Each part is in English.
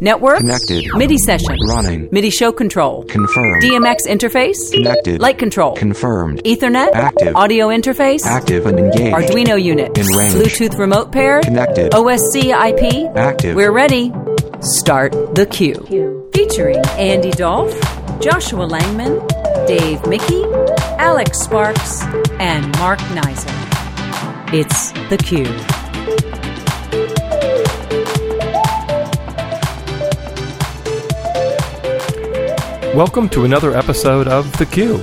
Network. Connected. MIDI session. Running. MIDI show control. Confirmed. DMX interface. Connected. Light control. Confirmed. Ethernet. Active. Audio interface. Active and engaged. Arduino unit. In range. Bluetooth remote pair. Connected. OSC IP. Active. We're ready. Start the Cue. Featuring Andy Dolph, Joshua Langman, Dave Mickey, Alex Sparks, and Mark Nizer. It's the Cue. Welcome to another episode of The Cue.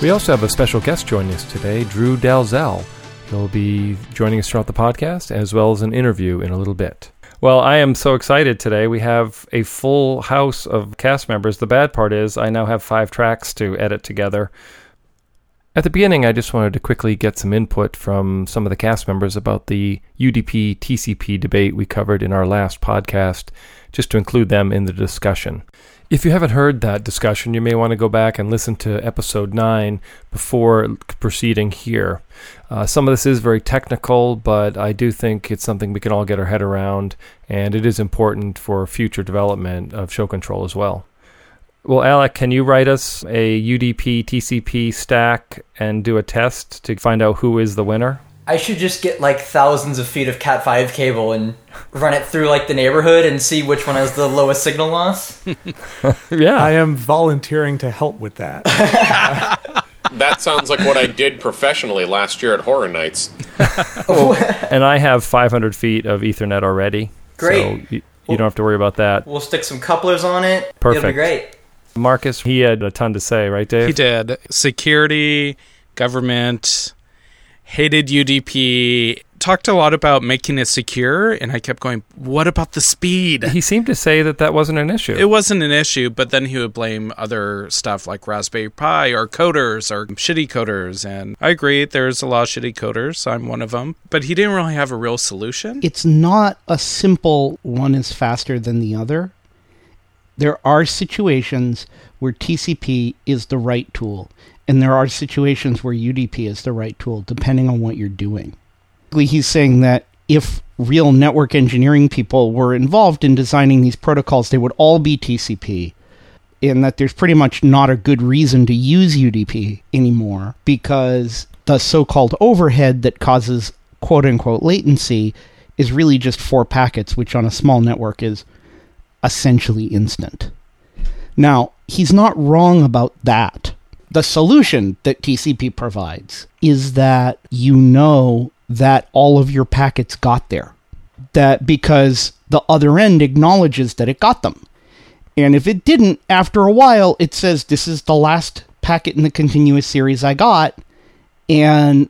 We also have a special guest joining us today, Drew Dalzell. He'll be joining us throughout the podcast as well as an interview in a little bit. Well, I am so excited today. We have a full house of cast members. The bad part is I now have five tracks to edit together. At the beginning, I just wanted to quickly get some input from some of the cast members about the UDP TCP debate we covered in our last podcast, just to include them in the discussion. If you haven't heard that discussion, you may want to go back and listen to episode 9 before proceeding here. Uh, some of this is very technical, but I do think it's something we can all get our head around, and it is important for future development of show control as well. Well, Alec, can you write us a UDP TCP stack and do a test to find out who is the winner? I should just get like thousands of feet of Cat 5 cable and run it through like the neighborhood and see which one has the lowest signal loss. yeah. I am volunteering to help with that. That sounds like what I did professionally last year at Horror Nights. Oh. and I have 500 feet of Ethernet already. Great. So you, you don't have to worry about that. We'll stick some couplers on it. It'll Perfect. be great. Marcus, he had a ton to say, right, Dave? He did. Security, government, hated UDP, talked a lot about making it secure, and I kept going, what about the speed? He seemed to say that that wasn't an issue. It wasn't an issue, but then he would blame other stuff like Raspberry Pi or coders or shitty coders. And I agree, there's a lot of shitty coders. I'm one of them. But he didn't really have a real solution. it's not a simple one is faster than the other. There are situations where TCP is the right tool, and there are situations where UDP is the right tool, depending on what you're doing. He's saying that if real network engineering people were involved in designing these protocols, they would all be TCP, and that there's pretty much not a good reason to use UDP anymore because the so called overhead that causes quote unquote latency is really just four packets, which on a small network is essentially instant. Now, he's not wrong about that. The solution that TCP provides is that you know that all of your packets got there. That because the other end acknowledges that it got them. And if it didn't, after a while, it says, This is the last packet in the continuous series I got, and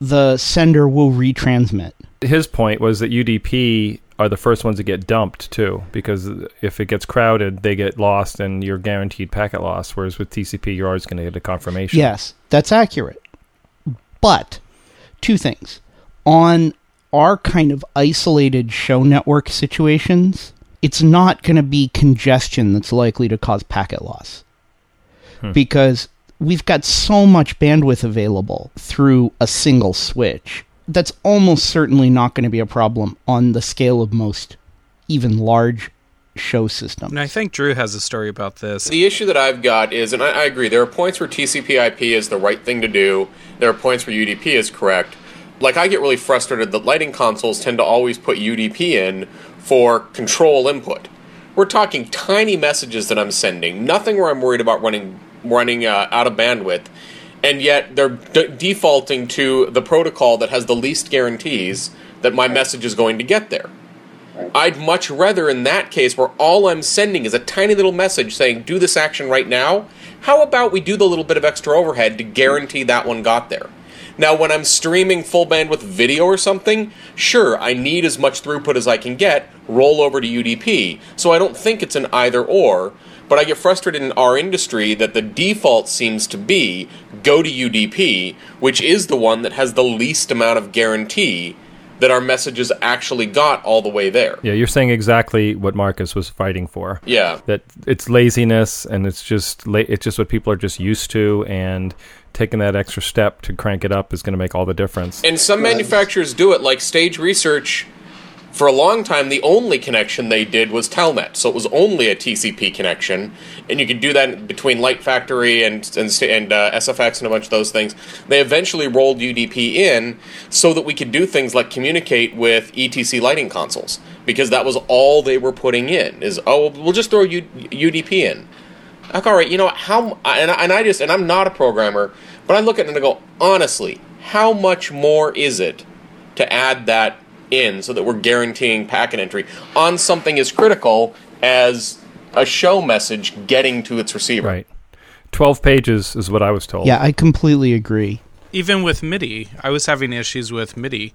the sender will retransmit. His point was that UDP are the first ones to get dumped too, because if it gets crowded, they get lost and you're guaranteed packet loss. Whereas with TCP, you're always going to get a confirmation. Yes, that's accurate. But two things. On our kind of isolated show network situations, it's not going to be congestion that's likely to cause packet loss. Hmm. Because we've got so much bandwidth available through a single switch. That's almost certainly not going to be a problem on the scale of most even large show systems. And I think Drew has a story about this. The issue that I've got is, and I, I agree, there are points where TCP/IP is the right thing to do. There are points where UDP is correct. Like I get really frustrated that lighting consoles tend to always put UDP in for control input. We're talking tiny messages that I'm sending, nothing where I'm worried about running running uh, out of bandwidth, and yet they're d- defaulting to the protocol that has the least guarantees that my message is going to get there. I'd much rather, in that case, where all I'm sending is a tiny little message saying, do this action right now, how about we do the little bit of extra overhead to guarantee that one got there? Now, when I'm streaming full bandwidth video or something, sure, I need as much throughput as I can get, roll over to UDP. So I don't think it's an either or, but I get frustrated in our industry that the default seems to be go to UDP, which is the one that has the least amount of guarantee that our messages actually got all the way there. Yeah, you're saying exactly what Marcus was fighting for. Yeah. That it's laziness and it's just la- it's just what people are just used to and taking that extra step to crank it up is going to make all the difference. And some manufacturers do it, like Stage Research. For a long time, the only connection they did was Telnet, so it was only a TCP connection, and you could do that between Light Factory and and, and uh, SFX and a bunch of those things. They eventually rolled UDP in so that we could do things like communicate with ETC lighting consoles, because that was all they were putting in. Is oh, we'll just throw U- UDP in. Like, all right, you know how? And, and I just and I'm not a programmer, but I look at it and I go, honestly, how much more is it to add that in so that we're guaranteeing packet entry on something as critical as a show message getting to its receiver? Right. 12 pages is what I was told. Yeah, I completely agree. Even with MIDI, I was having issues with MIDI,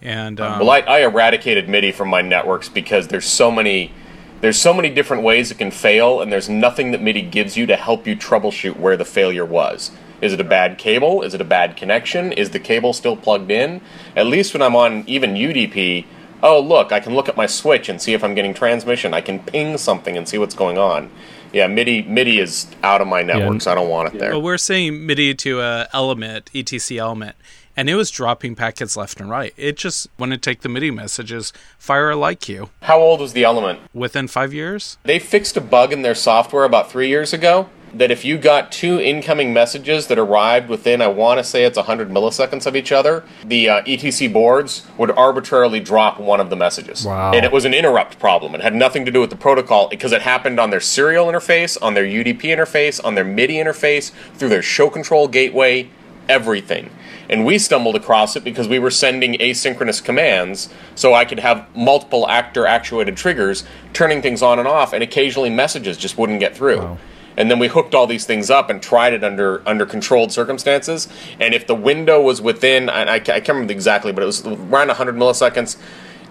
and um, Well, I, I eradicated MIDI from my networks because there's so many. There's so many different ways it can fail, and there's nothing that MIDI gives you to help you troubleshoot where the failure was. Is it a bad cable? Is it a bad connection? Is the cable still plugged in? At least when I'm on even UDP, oh look, I can look at my switch and see if I'm getting transmission. I can ping something and see what's going on. Yeah, MIDI MIDI is out of my networks. I don't want it there. well, we're saying MIDI to a element, ETC element, and it was dropping packets left and right. It just wouldn't take the MIDI messages, fire a like you. How old was the element? Within five years, They fixed a bug in their software about three years ago that if you got two incoming messages that arrived within, I want to say it's 100 milliseconds of each other, the uh, ETC boards would arbitrarily drop one of the messages. Wow. And it was an interrupt problem. It had nothing to do with the protocol because it happened on their serial interface, on their UDP interface, on their MIDI interface, through their show control gateway, everything. And we stumbled across it because we were sending asynchronous commands so I could have multiple actor actuated triggers turning things on and off, and occasionally messages just wouldn't get through. And then we hooked all these things up and tried it under under controlled circumstances. And if the window was within, I, I, can't remember exactly, but it was around 100 milliseconds,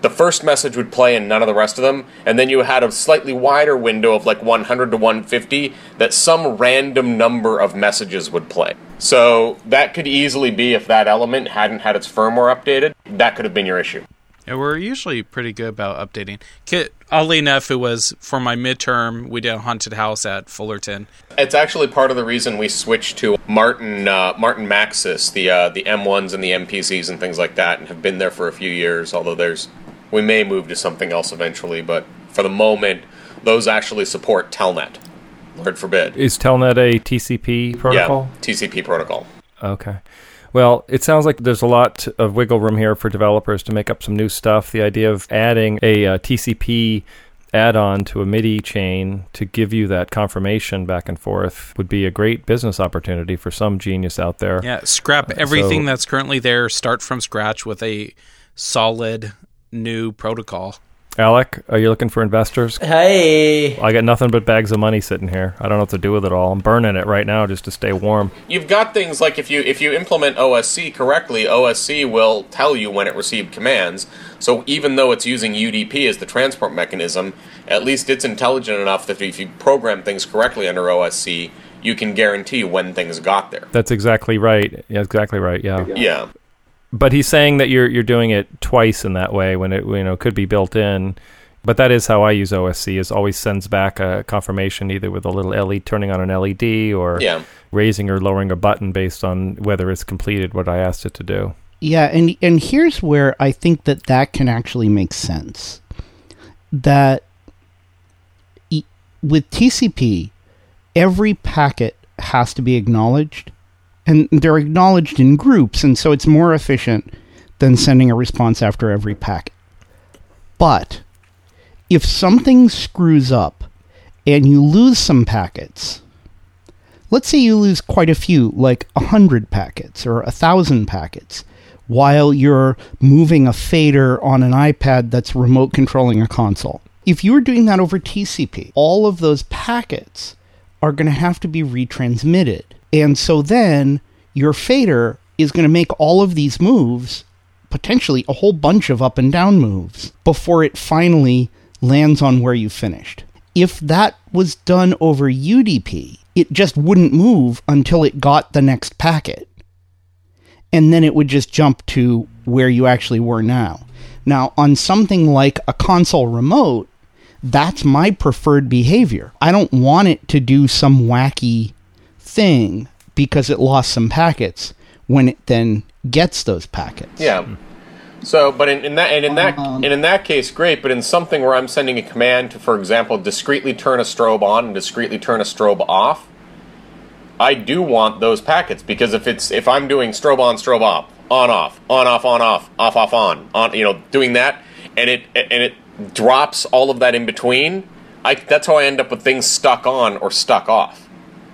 the first message would play and none of the rest of them. And then you had a slightly wider window of like 100 to 150 that some random number of messages would play. So that could easily be if that element hadn't had its firmware updated, that could have been your issue. Yeah, we're usually pretty good about updating. Kit, Oddly enough, it was for my midterm. We did a haunted house at Fullerton. It's actually part of the reason we switched to Martin uh, Martin Maxxyz, the uh, the M1s and the MPCs and things like that, and have been there for a few years. Although there's, we may move to something else eventually, but for the moment, those actually support Telnet. Lord forbid. Is Telnet a TCP protocol? Yeah, TCP protocol. Okay. Well, it sounds like there's a lot of wiggle room here for developers to make up some new stuff. The idea of adding a uh, TCP add-on to a MIDI chain to give you that confirmation back and forth would be a great business opportunity for some genius out there. Yeah, scrap everything so- that's currently there. Start from scratch with a solid new protocol. Alec, are you looking for investors? Hey, I got nothing but bags of money sitting here. I don't know what to do with it all. I'm burning it right now just to stay warm. You've got things like if you if you implement OSC correctly, OSC will tell you when it received commands. So even though it's using UDP as the transport mechanism, at least it's intelligent enough that if you program things correctly under OSC, you can guarantee when things got there. That's exactly right. Yeah, exactly right. Yeah. Yeah. But he's saying that you're you're doing it twice in that way when it you know could be built in. But that is how I use OSC. Is always sends back a confirmation either with a little LED turning on an LED or Yeah. raising or lowering a button based on whether it's completed what I asked it to do. Yeah, and and here's where I think that that can actually make sense. That e- with TCP, every packet has to be acknowledged, and they're acknowledged in groups, and so it's more efficient than sending a response after every packet. But if something screws up and you lose some packets, let's say you lose quite a few, like a hundred packets or a thousand packets, while you're moving a fader on an iPad that's remote controlling a console. If you were doing that over TCP, all of those packets are going to have to be retransmitted. And so then your fader is going to make all of these moves, potentially a whole bunch of up and down moves, before it finally lands on where you finished. If that was done over UDP, it just wouldn't move until it got the next packet. And then it would just jump to where you actually were now. Now, on something like a console remote, that's my preferred behavior. I don't want it to do some wacky thing because it lost some packets when it then gets those packets. Yeah. Hmm. So, but in, in that and in that um, and in that case, great. But in something where I'm sending a command to, for example, discreetly turn a strobe on and discreetly turn a strobe off, I do want those packets because if it's if I'm doing strobe on, strobe off, on off, on off, on off, off off on, on, you know, doing that, and it and it drops all of that in between, I that's how I end up with things stuck on or stuck off.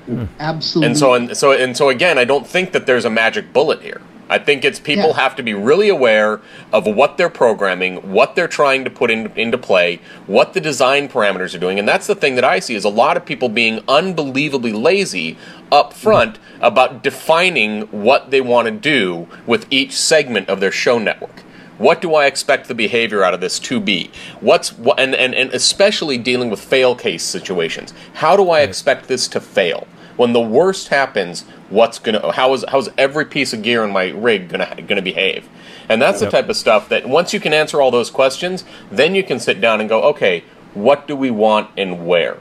Hmm. Absolutely. And so and so and so again, I don't think that there's a magic bullet here. I think it's people Yeah. have to be really aware of what they're programming, what they're trying to put in, into play, what the design parameters are doing, and that's the thing that I see is a lot of people being unbelievably lazy up front mm-hmm. about defining what they want to do with each segment of their show network. What do I expect the behavior out of this to be? What's what, and, and, and especially dealing with fail case situations. How do I expect this to fail? When the worst happens, what's gonna how is how's every piece of gear in my rig gonna gonna behave? And that's the type of stuff that once you can answer all those questions, then you can sit down and go, okay, what do we want and where?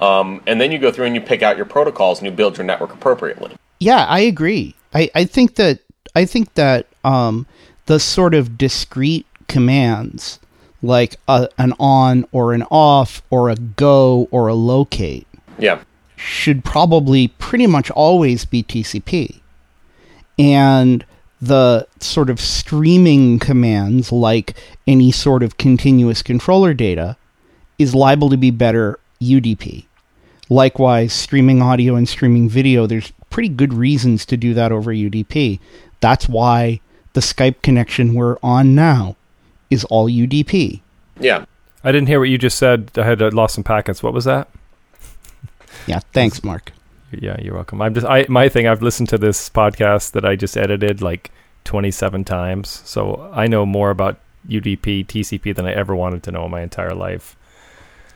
Um, and then you go through and you pick out your protocols and you build your network appropriately. Yeah, I agree. I, I think that I think that um, the sort of discrete commands like a, an on or an off or a go or a locate Yeah. should probably pretty much always be TCP. And the sort of streaming commands, like any sort of continuous controller data, is liable to be better UDP. Likewise, streaming audio and streaming video, there's pretty good reasons to do that over UDP. That's why the Skype connection we're on now is all UDP. Yeah. I didn't hear what you just said. I had uh, lost some packets. What was that? Yeah, thanks, Mark. Yeah, you're welcome. I'm just I my thing. I've listened to this podcast that I just edited like 27 times, so I know more about UDP TCP than I ever wanted to know in my entire life.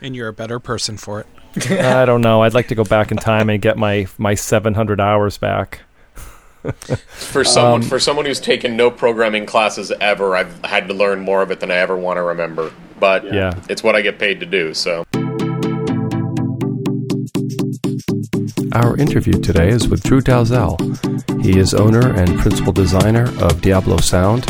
And you're a better person for it. I don't know. I'd like to go back in time and get my my 700 hours back. For someone um, for someone who's taken no programming classes ever, I've had to learn more of it than I ever want to remember. But Yeah. it's what I get paid to do. So Our interview today is with Drew Dalzell. He is owner and principal designer of Diablo Sound.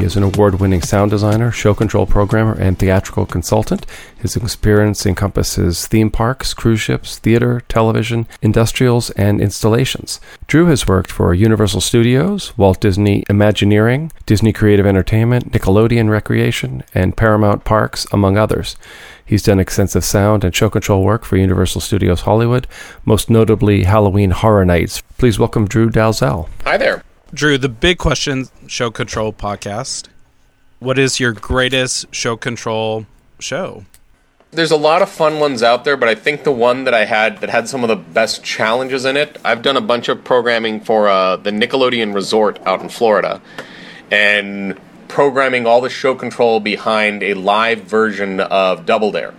He is an award winning sound designer, show control programmer, and theatrical consultant. His experience encompasses theme parks, cruise ships, theater, television, industrials, and installations. Drew has worked for Universal Studios, Walt Disney Imagineering, Disney Creative Entertainment, Nickelodeon Recreation, and Paramount Parks, among others. He's done extensive sound and show control work for Universal Studios Hollywood, most notably Halloween Horror Nights. Please welcome Drew Dalzell. hi there. Drew, the big question show control podcast. What is your greatest show control show? There's a lot of fun ones out there, but I think the one that I had that had some of the best challenges in it. I've done a bunch of programming for uh, the Nickelodeon Resort out in Florida, and programming all the show control behind a live version of Double Dare.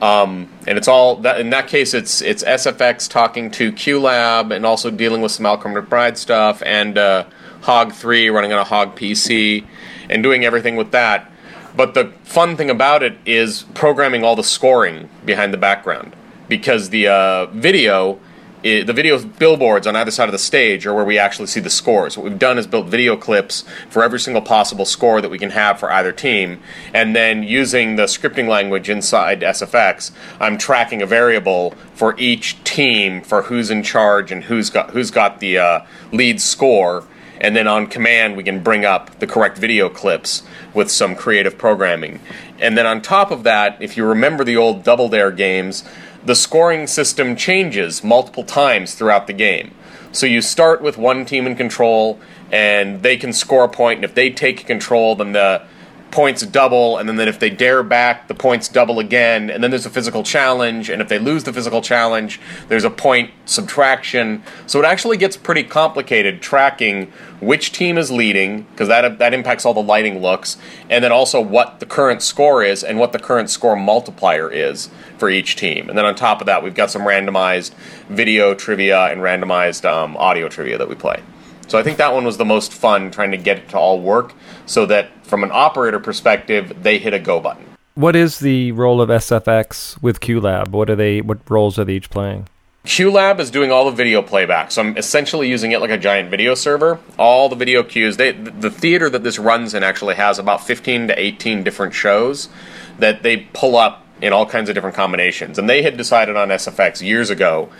Um, and it's all that in that case it's it's SFX talking to QLab and also dealing with some Alcorn McBride stuff and uh, Hog 3 running on a Hog PC and doing everything with that. But the fun thing about it is programming all the scoring behind the background because the uh, video, i the video billboards on either side of the stage are where we actually see the scores. What we've done is built video clips for every single possible score that we can have for either team, and then using the scripting language inside SFX, I'm tracking a variable for each team for who's in charge and who's got who's got the uh, lead score and then on command we can bring up the correct video clips with some creative programming. And then on top of that, if you remember the old Double Dare games, the scoring system changes multiple times throughout the game. So you start with one team in control and they can score a point and if they take control then the points double, and then, then if they dare back, the points double again, and then there's a physical challenge, and if they lose the physical challenge, there's a point subtraction. So it actually gets pretty complicated tracking which team is leading, because that, that impacts all the lighting looks, and then also what the current score is and what the current score multiplier is for each team. And then on top of that, we've got some randomized video trivia and randomized um, audio trivia that we play. So I think that one was the most fun trying to get it to all work so that from an operator perspective, they hit a go button. What is the role of SFX with QLab? What are they? What roles are they each playing? QLab is doing all the video playback, so I'm essentially using it like a giant video server. All the video cues, they, the theater that this runs in actually has about 15 to 18 different shows that they pull up in all kinds of different combinations. And they had decided on SFX years ago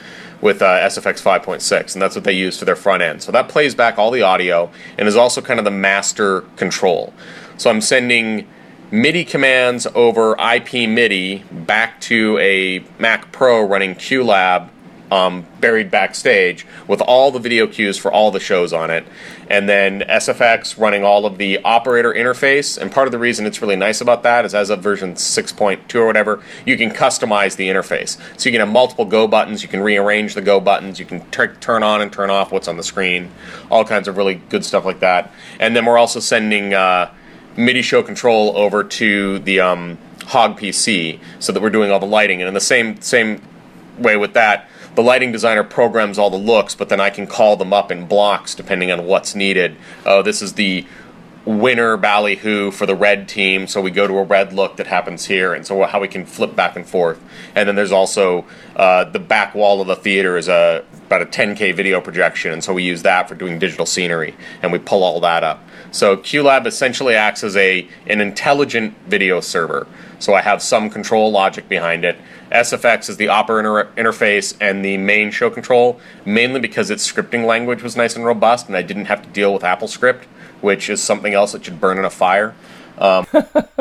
with uh, SFX 5.6, and that's what they use for their front end. So that plays back all the audio and is also kind of the master control. So I'm sending MIDI commands over IP MIDI back to a Mac Pro running QLab um, buried backstage with all the video cues for all the shows on it. And then SFX running all of the operator interface. And part of the reason it's really nice about that is as of version 6.2 or whatever, you can customize the interface. So you can have multiple go buttons, you can rearrange the go buttons, you can t- turn on and turn off what's on the screen, all kinds of really good stuff like that. And then we're also sending uh, MIDI show control over to the um, Hog PC so that we're doing all the lighting. And in the same, same way with that, the lighting designer programs all the looks, but then I can call them up in blocks depending on what's needed. Oh, this is the winner ballyhoo for the red team, so we go to a red look that happens here, and so how we can flip back and forth. And then there's also uh, the back wall of the theater is a about a 10k video projection, and so we use that for doing digital scenery, and we pull all that up. So QLab essentially acts as a an intelligent video server. So I have some control logic behind it. SFX is the operator interface and the main show control, mainly because its scripting language was nice and robust, and I didn't have to deal with AppleScript, which is something else that should burn in a fire. Um,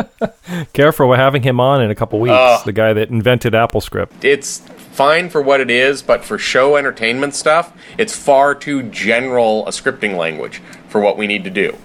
Careful, we're having him on in a couple weeks. Uh, the guy that invented AppleScript. it's fine for what it is, but for show entertainment stuff, it's far too general a scripting language for what we need to do.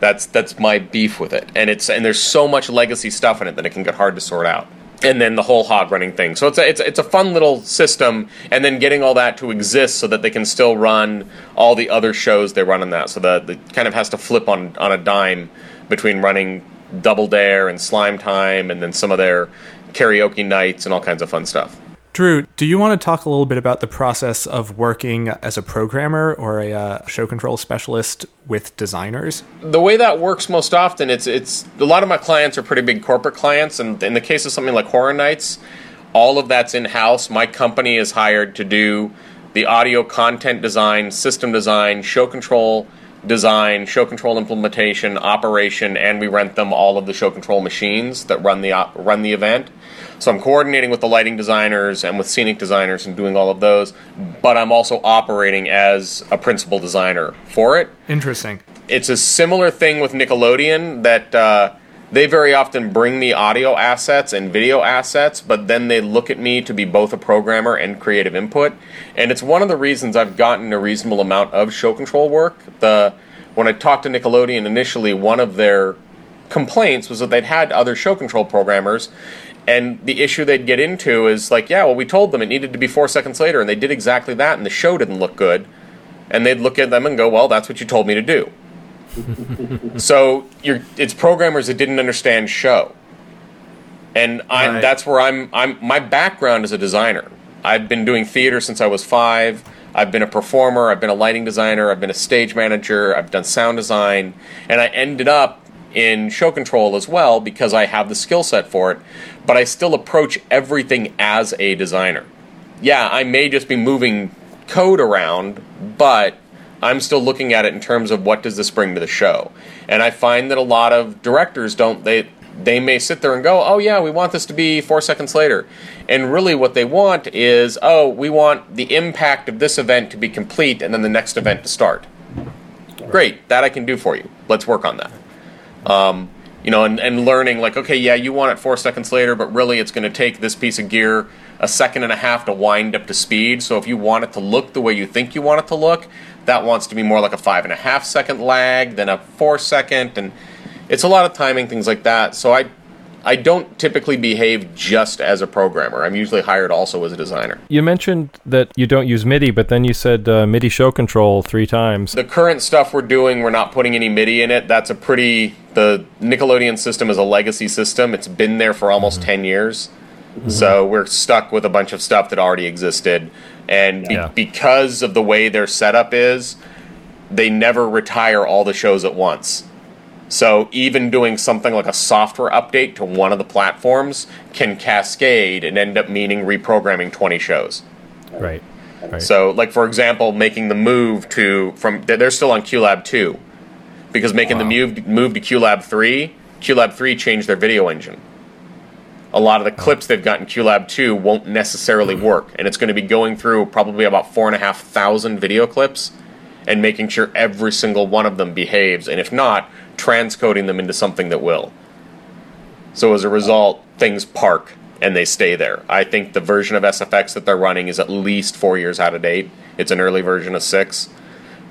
That's that's my beef with it, and it's and there's so much legacy stuff in it that it can get hard to sort out. And then the whole hog running thing. So it's a, it's it's a fun little system, and then getting all that to exist so that they can still run all the other shows they run on that. So that it kind of has to flip on on a dime between running Double Dare and Slime Time, and then some of their karaoke nights and all kinds of fun stuff. Drew, do you want to talk a little bit about the process of working as a programmer or a uh, show control specialist with designers? the way that works most often it's it's a lot of my clients are pretty big corporate clients and in the case of something like horror nights all of that's in house my company is hired to do the audio content design system design show control design show control implementation operation and we rent them all of the show control machines that run the op- run the event so I'm coordinating with the lighting designers and with scenic designers and doing all of those but I'm also operating as a principal designer for it Interesting. it's a similar thing with Nickelodeon that uh, they very often bring the audio assets and video assets, but then they look at me to be both a programmer and creative input. And it's one of the reasons I've gotten a reasonable amount of show control work. The when I talked to Nickelodeon initially, one of their complaints was that they'd had other show control programmers. And the issue they'd get into is like, yeah, well, we told them it needed to be four seconds later, and they did exactly that, and the show didn't look good and they'd look at them and go, "Well, that's what you told me to do." so you're, it's programmers that didn't understand show, and I'm, Right. that's where I'm. I'm my background is a designer. I've been doing theater since I was five. I've been a performer. I've been a lighting designer. I've been a stage manager. I've done sound design, and I ended up in show control as well because I have the skill set for it. But I still approach everything as a designer yeah, I may just be moving code around, but I'm still looking at it in terms of what does this bring to the show. And I find that a lot of directors don't they they may sit there and go, "Oh yeah, we want this to be 4 seconds later." And really what they want is, "Oh, we want the impact of this event to be complete and then the next event to start." Great, that I can do for you. Let's work on that. Um, you know, and, and learning like, okay, yeah, you want it four seconds later, but really it's going to take this piece of gear a second and a half to wind up to speed. So if you want it to look the way you think you want it to look, that wants to be more like a five and a half second lag than a four second, and it's a lot of timing things like that. So I, I don't typically behave just as a programmer. I'm usually hired also as a designer. You mentioned that you don't use MIDI, but then you said uh, MIDI show control three times. The current stuff we're doing, we're not putting any MIDI in it. That's a pretty. The Nickelodeon system is a legacy system. It's been there for almost 10 years. So we're stuck with a bunch of stuff that already existed. And be- Yeah. because of the way their setup is, they never retire all the shows at once. So even doing something like a software update to one of the platforms can cascade and end up meaning reprogramming 20 shows. Right. Right. So, like for example, making the move to from they're still on QLab two, because making the move move to QLab three, QLab three changed their video engine. A lot of the oh. clips they've got in QLab two won't necessarily work, and it's going to be going through probably about four and a half thousand video clips, and making sure every single one of them behaves, and if not, transcoding them into something that will. So as a result, things park and they stay there. I think the version of SFX that they're running is at least four years out of date. It's an early version of six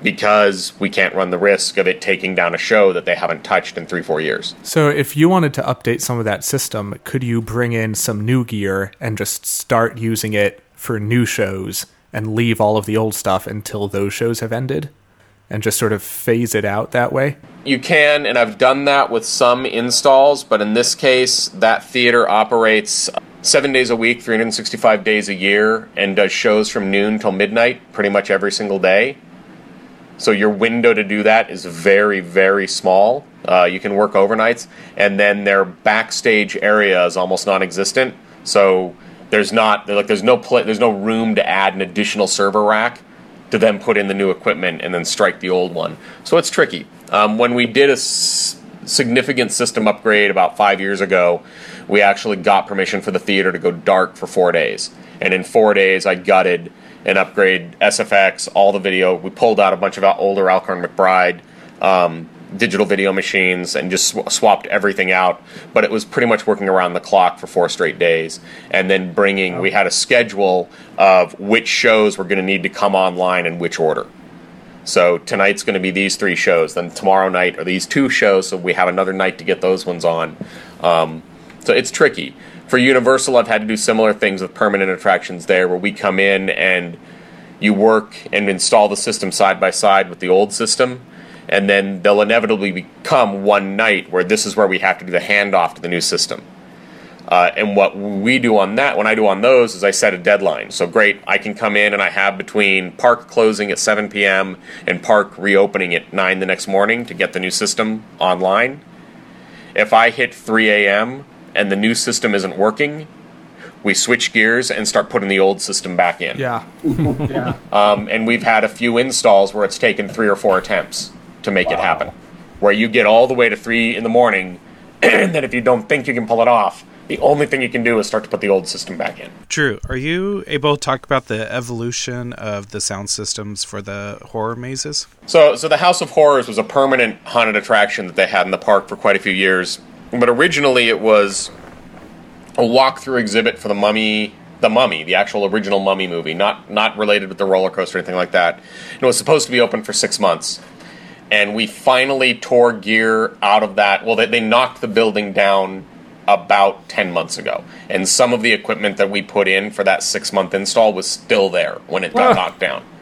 because we can't run the risk of it taking down a show that they haven't touched in three, four years. So, if you wanted to update some of that system, could you bring in some new gear and just start using it for new shows and leave all of the old stuff until those shows have ended? And just sort of phase it out that way? You can, and I've done that with some installs, but in this case, that theater operates seven days a week, 365 days a year, and does shows from noon till midnight pretty much every single day. So your window to do that is very, very small. Uh, you can work overnights, and then their backstage area is almost non-existent. So there's not like there's no pla there's no room to add an additional server rack to then put in the new equipment and then strike the old one. So it's tricky. Um, when we did a s- significant system upgrade about five years ago, we actually got permission for the theater to go dark for four days. And in four days, I gutted and upgrade SFX, all the video. We pulled out a bunch of older Alcorn McBride um, digital video machines and just sw- swapped everything out. But it was pretty much working around the clock for four straight days. And then bringing, we had a schedule of which shows were going to need to come online in which order. So tonight's going to be these three shows. Then tomorrow night are these two shows. So we have another night to get those ones on. Um, so it's tricky. For Universal, I've had to do similar things with permanent attractions there, where we come in and you work and install the system side by side with the old system, and then they'll inevitably become one night where this is where we have to do the handoff to the new system. Uh, and what we do on that, when I do on those, is I set a deadline. So great, I can come in and I have between park closing at 7 p.m. and park reopening at 9 the next morning to get the new system online. If I hit 3 a.m. and the new system isn't working, we switch gears and start putting the old system back in. Yeah. Um, and we've had a few installs where it's taken three or four attempts to make it happen. Where you get all the way to three in the morning, and then if you don't think you can pull it off, the only thing you can do is start to put the old system back in. Drew, are you able to talk about the evolution of the sound systems for the horror mazes? So, so the House of Horrors was a permanent haunted attraction that they had in the park for quite a few years. But originally, it was a walkthrough exhibit for the Mummy, the Mummy, the actual original Mummy movie, not not related with the roller coaster or anything like that. And it was supposed to be open for six months, and we finally tore gear out of that. Well, they, they knocked the building down about 10 months ago. And some of the equipment that we put in for that six month install was still there when it got knocked down.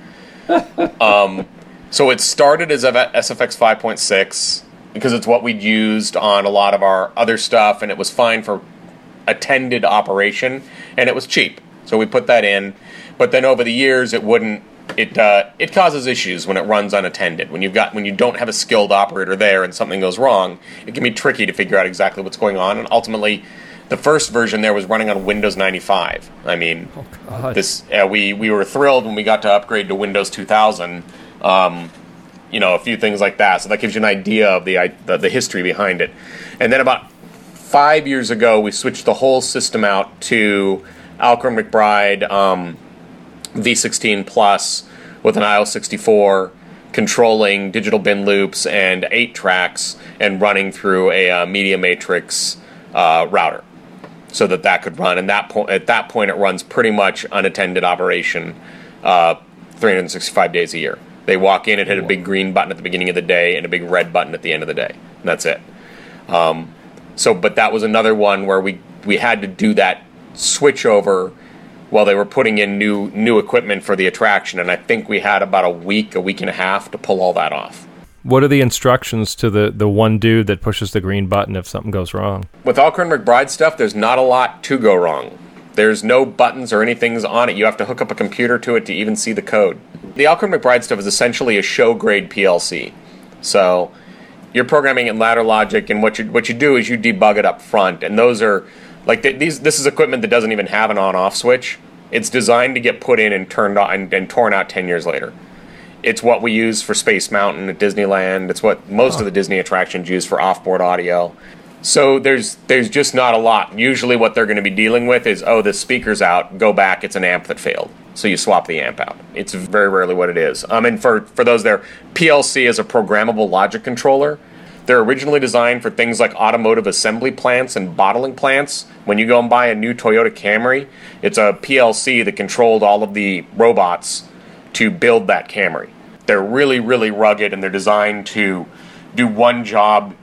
Um, so it started as a SFX 5.6 because it's what we'd used on a lot of our other stuff, and it was fine for attended operation, and it was cheap. So we put that in. But then over the years, it wouldn't. It uh, it causes issues when it runs unattended. When you've got when you don't have a skilled operator there and something goes wrong, it can be tricky to figure out exactly what's going on. And ultimately, the first version there was running on Windows 95. I mean, God. this uh, we we were thrilled when we got to upgrade to Windows 2000. Um, you know, a few things like that. So that gives you an idea of the, the the history behind it. And then about five years ago, we switched the whole system out to Alcorn McBride um, V16 Plus with an IO64 controlling digital bin loops and eight tracks and running through a uh, media matrix uh, router so that that could run. And that point, at that point, it runs pretty much unattended operation, uh, 365 days a year. They walk in and hit a big green button at the beginning of the day and a big red button at the end of the day, and that's it. Um, so, but that was another one where we we had to do that switch over while they were putting in new new equipment for the attraction, and I think we had about a week, a week and a half to pull all that off. What are the instructions to the, the one dude that pushes the green button if something goes wrong? With Alcorn McBride stuff, there's not a lot to go wrong. There's no buttons or anything's on it. You have to hook up a computer to it to even see the code. The Alcorn McBride stuff is essentially a show grade PLC. So you're programming in ladder logic, and what you what you do is you debug it up front, and those are like th- these. This is equipment that doesn't even have an on-off switch. It's designed to get put in and turned on and, and torn out 10 years later. It's what we use for Space Mountain at Disneyland. It's what most of the Disney attractions use for off-board audio. So there's there's just not a lot. Usually, what they're going to be dealing with is, oh, the speaker's out. Go back. It's an amp that failed. So you swap the amp out. It's very rarely what it is. Um, and for for those there, PLC is a programmable logic controller. They're originally designed for things like automotive assembly plants and bottling plants. When you go and buy a new Toyota Camry, it's a PLC that controlled all of the robots to build that Camry. They're really, really rugged and they're designed to do one job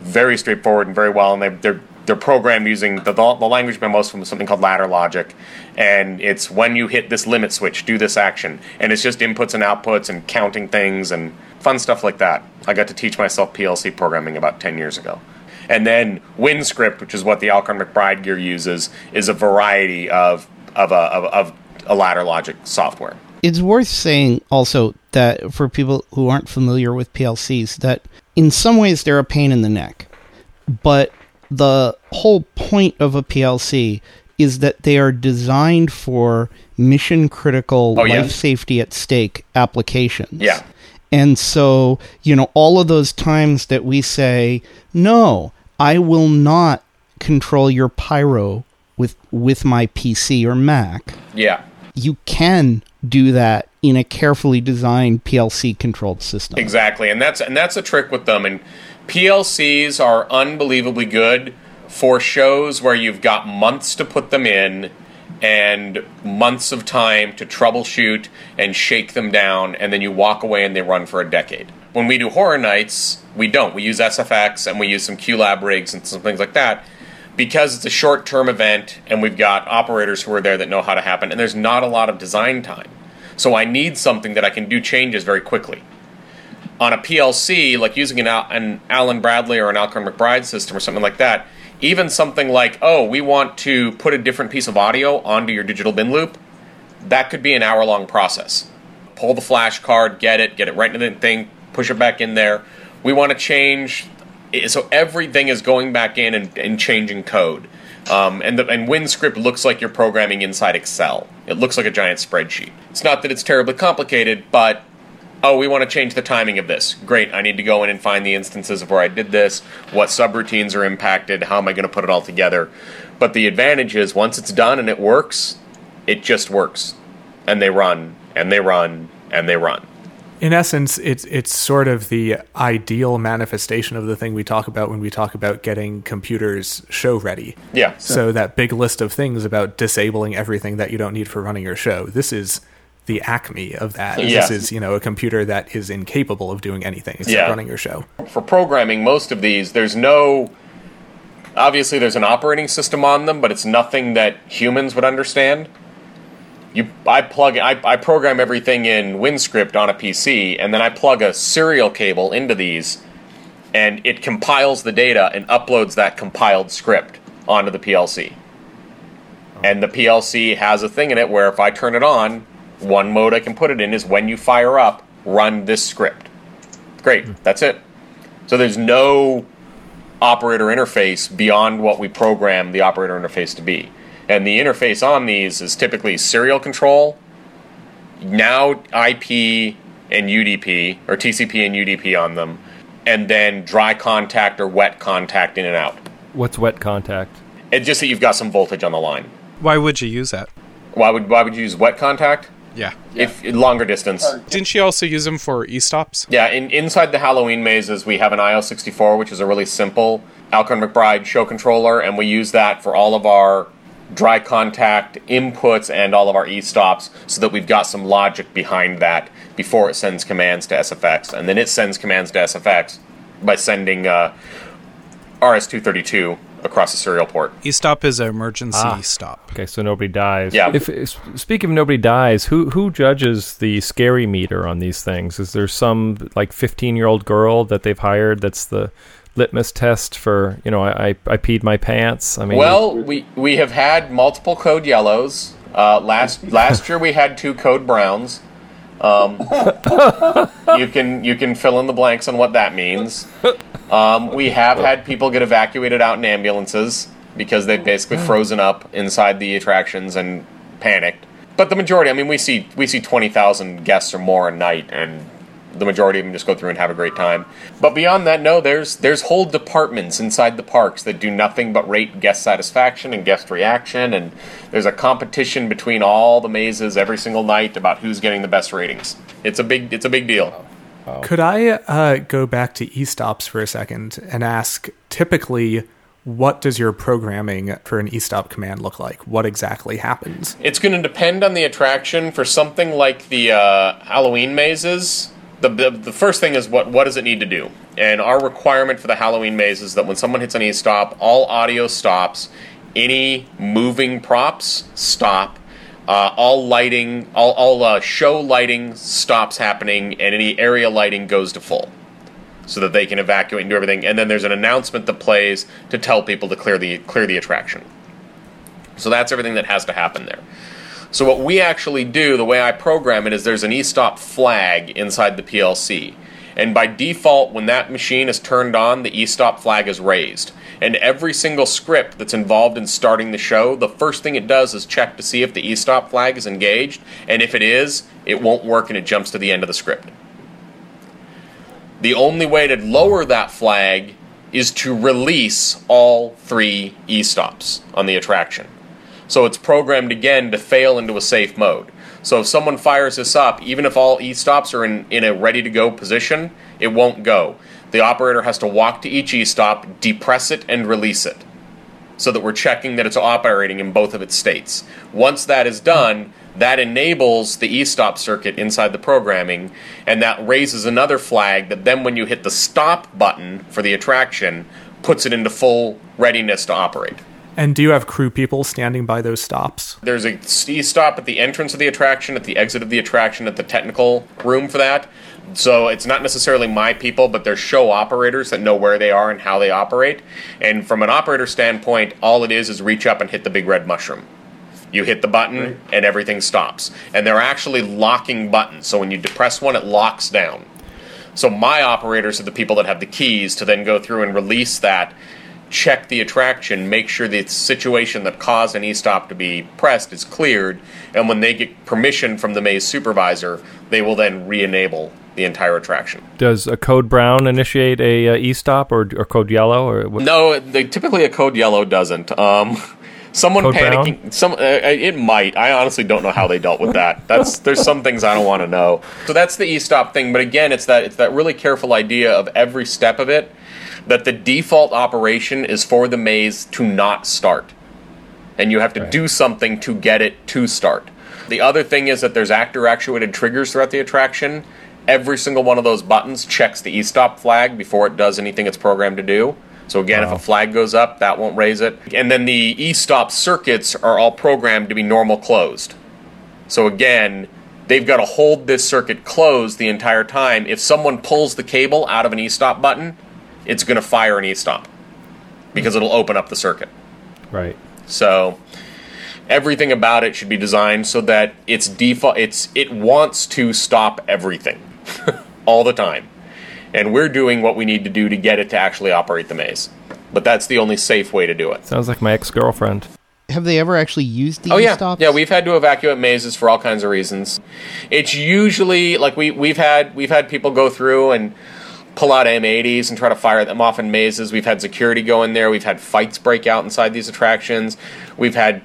very straightforward and very well. And they, they're they're programmed using the, the language them is something called ladder logic, and it's when you hit this limit switch, do this action, and it's just inputs and outputs and counting things and fun stuff like that. I got to teach myself PLC programming about ten years ago. And then WinScript, which is what the Alcorn McBride gear uses, is a variety of of a, of, of a ladder logic software. It's worth saying also that for people who aren't familiar with PLCs, that in some ways they're a pain in the neck, but the whole point of a PLC is that they are designed for mission critical Oh, yeah. life safety at stake applications. Yeah. And so, you know, all of those times that we say, "No, I will not control your pyro with with my PC or Mac." Yeah. You can do that in a carefully designed PLC controlled system. Exactly, and that's and that's a trick with them. And PLCs are unbelievably good for shows where you've got months to put them in and months of time to troubleshoot and shake them down, and then you walk away and they run for a decade. When we do horror nights, we don't. We use SFX and we use some QLab rigs and some things like that because it's a short term event and we've got operators who are there that know how to happen, and there's not a lot of design time. So I need something that I can do changes very quickly on a PLC, like using an, an Allen Bradley or an Alcorn McBride system or something like that, even something like, oh, we want to put a different piece of audio onto your digital bin loop, that could be an hour long process. Pull the flash card, get it, get it right into the thing, push it back in there. We want to change, so everything is going back in and, and changing code. Um, and, the, and WinScript looks like you're programming inside Excel. It looks like a giant spreadsheet. It's not that it's terribly complicated, but oh, we want to change the timing of this. Great, I need to go in and find the instances of where I did this, what subroutines are impacted, how am I going to put it all together. But the advantage is once it's done and it works, it just works. And they run, and they run, and they run. in essence, it's it's sort of the ideal manifestation of the thing we talk about when we talk about getting computers show ready. Yeah. So that big list of things about disabling everything that you don't need for running your show. This is the acme of that. Yeah. This is, you know, a computer that is incapable of doing anything except Yeah. running your show. for programming most of these there's no obviously there's an operating system on them but it's nothing that humans would understand you i plug I, I program everything in winscript on a pc and then i plug a serial cable into these and it compiles the data and uploads that compiled script onto the plc and the plc has a thing in it where if i turn it on one mode i can put it in is when you fire up run this script great hmm. that's it so there's no operator interface beyond what we program the operator interface to be. And the interface on these is typically serial control, now IP and UDP, or TCP and UDP on them, and then dry contact or wet contact in and out. What's wet contact? It's just that you've got some voltage on the line. Why would you use that? Why would why would you use wet contact? Yeah. If longer distance. Didn't she also use them for e-stops? Yeah, in, inside the Halloween mazes, we have an IO64, which is a really simple Alcorn McBride show controller, and we use that for all of our dry contact inputs and all of our e-stops so that we've got some logic behind that before it sends commands to SFX. And then it sends commands to SFX by sending uh, RS-232 across the serial port. E-stop is an emergency Ah. stop. Okay, so nobody dies. Yeah. If s- speaking of nobody dies, who who judges the scary meter on these things? Is there some like fifteen year old girl that they've hired that's the litmus test for you know I I, I peed my pants? I mean, Well, we we have had multiple code yellows. Uh, last last year we had two code browns. Um, you can you can fill in the blanks on what that means. Um, we have had people get evacuated out in ambulances because they've basically frozen up inside the attractions and panicked. But the majority, I mean, we see we see twenty thousand guests or more a night, and the majority of them just go through and have a great time. But beyond that, no, there's there's whole departments inside the parks that do nothing but rate guest satisfaction and guest reaction, and there's a competition between all the mazes every single night about who's getting the best ratings. It's a big it's a big deal. Could I uh, go back to e-stops for a second and ask, typically, what does your programming for an e-stop command look like? What exactly happens? It's going to depend on the attraction. For something like the uh, Halloween mazes, the, the first thing is what what does it need to do? And our requirement for the Halloween maze is that when someone hits an e-stop, all audio stops, any moving props stop, uh, all lighting, all all uh, show lighting stops happening, and any area lighting goes to full, so that they can evacuate and do everything. And then there's an announcement that plays to tell people to clear the clear the attraction. So that's everything that has to happen there. So what we actually do, the way I program it, is there's an e-stop flag inside the PLC. And by default, when that machine is turned on, the e-stop flag is raised. And every single script that's involved in starting the show, the first thing it does is check to see if the e-stop flag is engaged. And if it is, it won't work and it jumps to the end of the script. The only way to lower that flag is to release all three e-stops on the attraction. So it's programmed again to fail into a safe mode. So if someone fires this up, even if all e-stops are in, in a ready to go position, it won't go. The operator has to walk to each e-stop, depress it, and release it. So that we're checking that it's operating in both of its states. Once that is done, that enables the e-stop circuit inside the programming, and that raises another flag that then when you hit the stop button for the attraction, puts it into full readiness to operate. And do you have crew people standing by those stops? There's a stop at the entrance of the attraction, at the exit of the attraction, at the technical room for that. So it's not necessarily my people, but they're show operators that know where they are and how they operate. And from an operator standpoint, all it is is reach up and hit the big red mushroom. You hit the button and everything stops. And they're actually locking buttons. So when you depress one, it locks down. So my operators are the people that have the keys to then go through and release that, check the attraction, make sure the situation that caused an e-stop to be pressed is cleared, and when they get permission from the maze supervisor, they will then re-enable the entire attraction. Does a code brown initiate a uh, e-stop or, or code yellow or what? No, they, typically a code yellow doesn't. Um, someone Code panicking. brown? Some uh, it might. I honestly don't know how they dealt with that. That's there's some things I don't want to know. So that's the e-stop thing. But again, it's that it's that really careful idea of every step of it that the default operation is for the maze to not start, and you have to do something to get it to start. The other thing is that there's actor actuated triggers throughout the attraction. Every single one of those buttons checks the e-stop flag before it does anything it's programmed to do. So again, if a flag goes up, that won't raise it. And then the e-stop circuits are all programmed to be normal closed. So again, they've got to hold this circuit closed the entire time. If someone pulls the cable out of an e-stop button, it's going to fire an e-stop because it'll open up the circuit. Right. So everything about it should be designed so that it's default it's it wants to stop everything all the time. And we're doing what we need to do to get it to actually operate the maze. But that's the only safe way to do it. Sounds like my ex girlfriend. Have they ever actually used the Oh yeah, e-stops? yeah. We've had to evacuate mazes for all kinds of reasons. It's usually like we we've had we've had people go through and pull out M80s and try to fire them off in mazes. We've had security go in there. We've had fights break out inside these attractions. We've had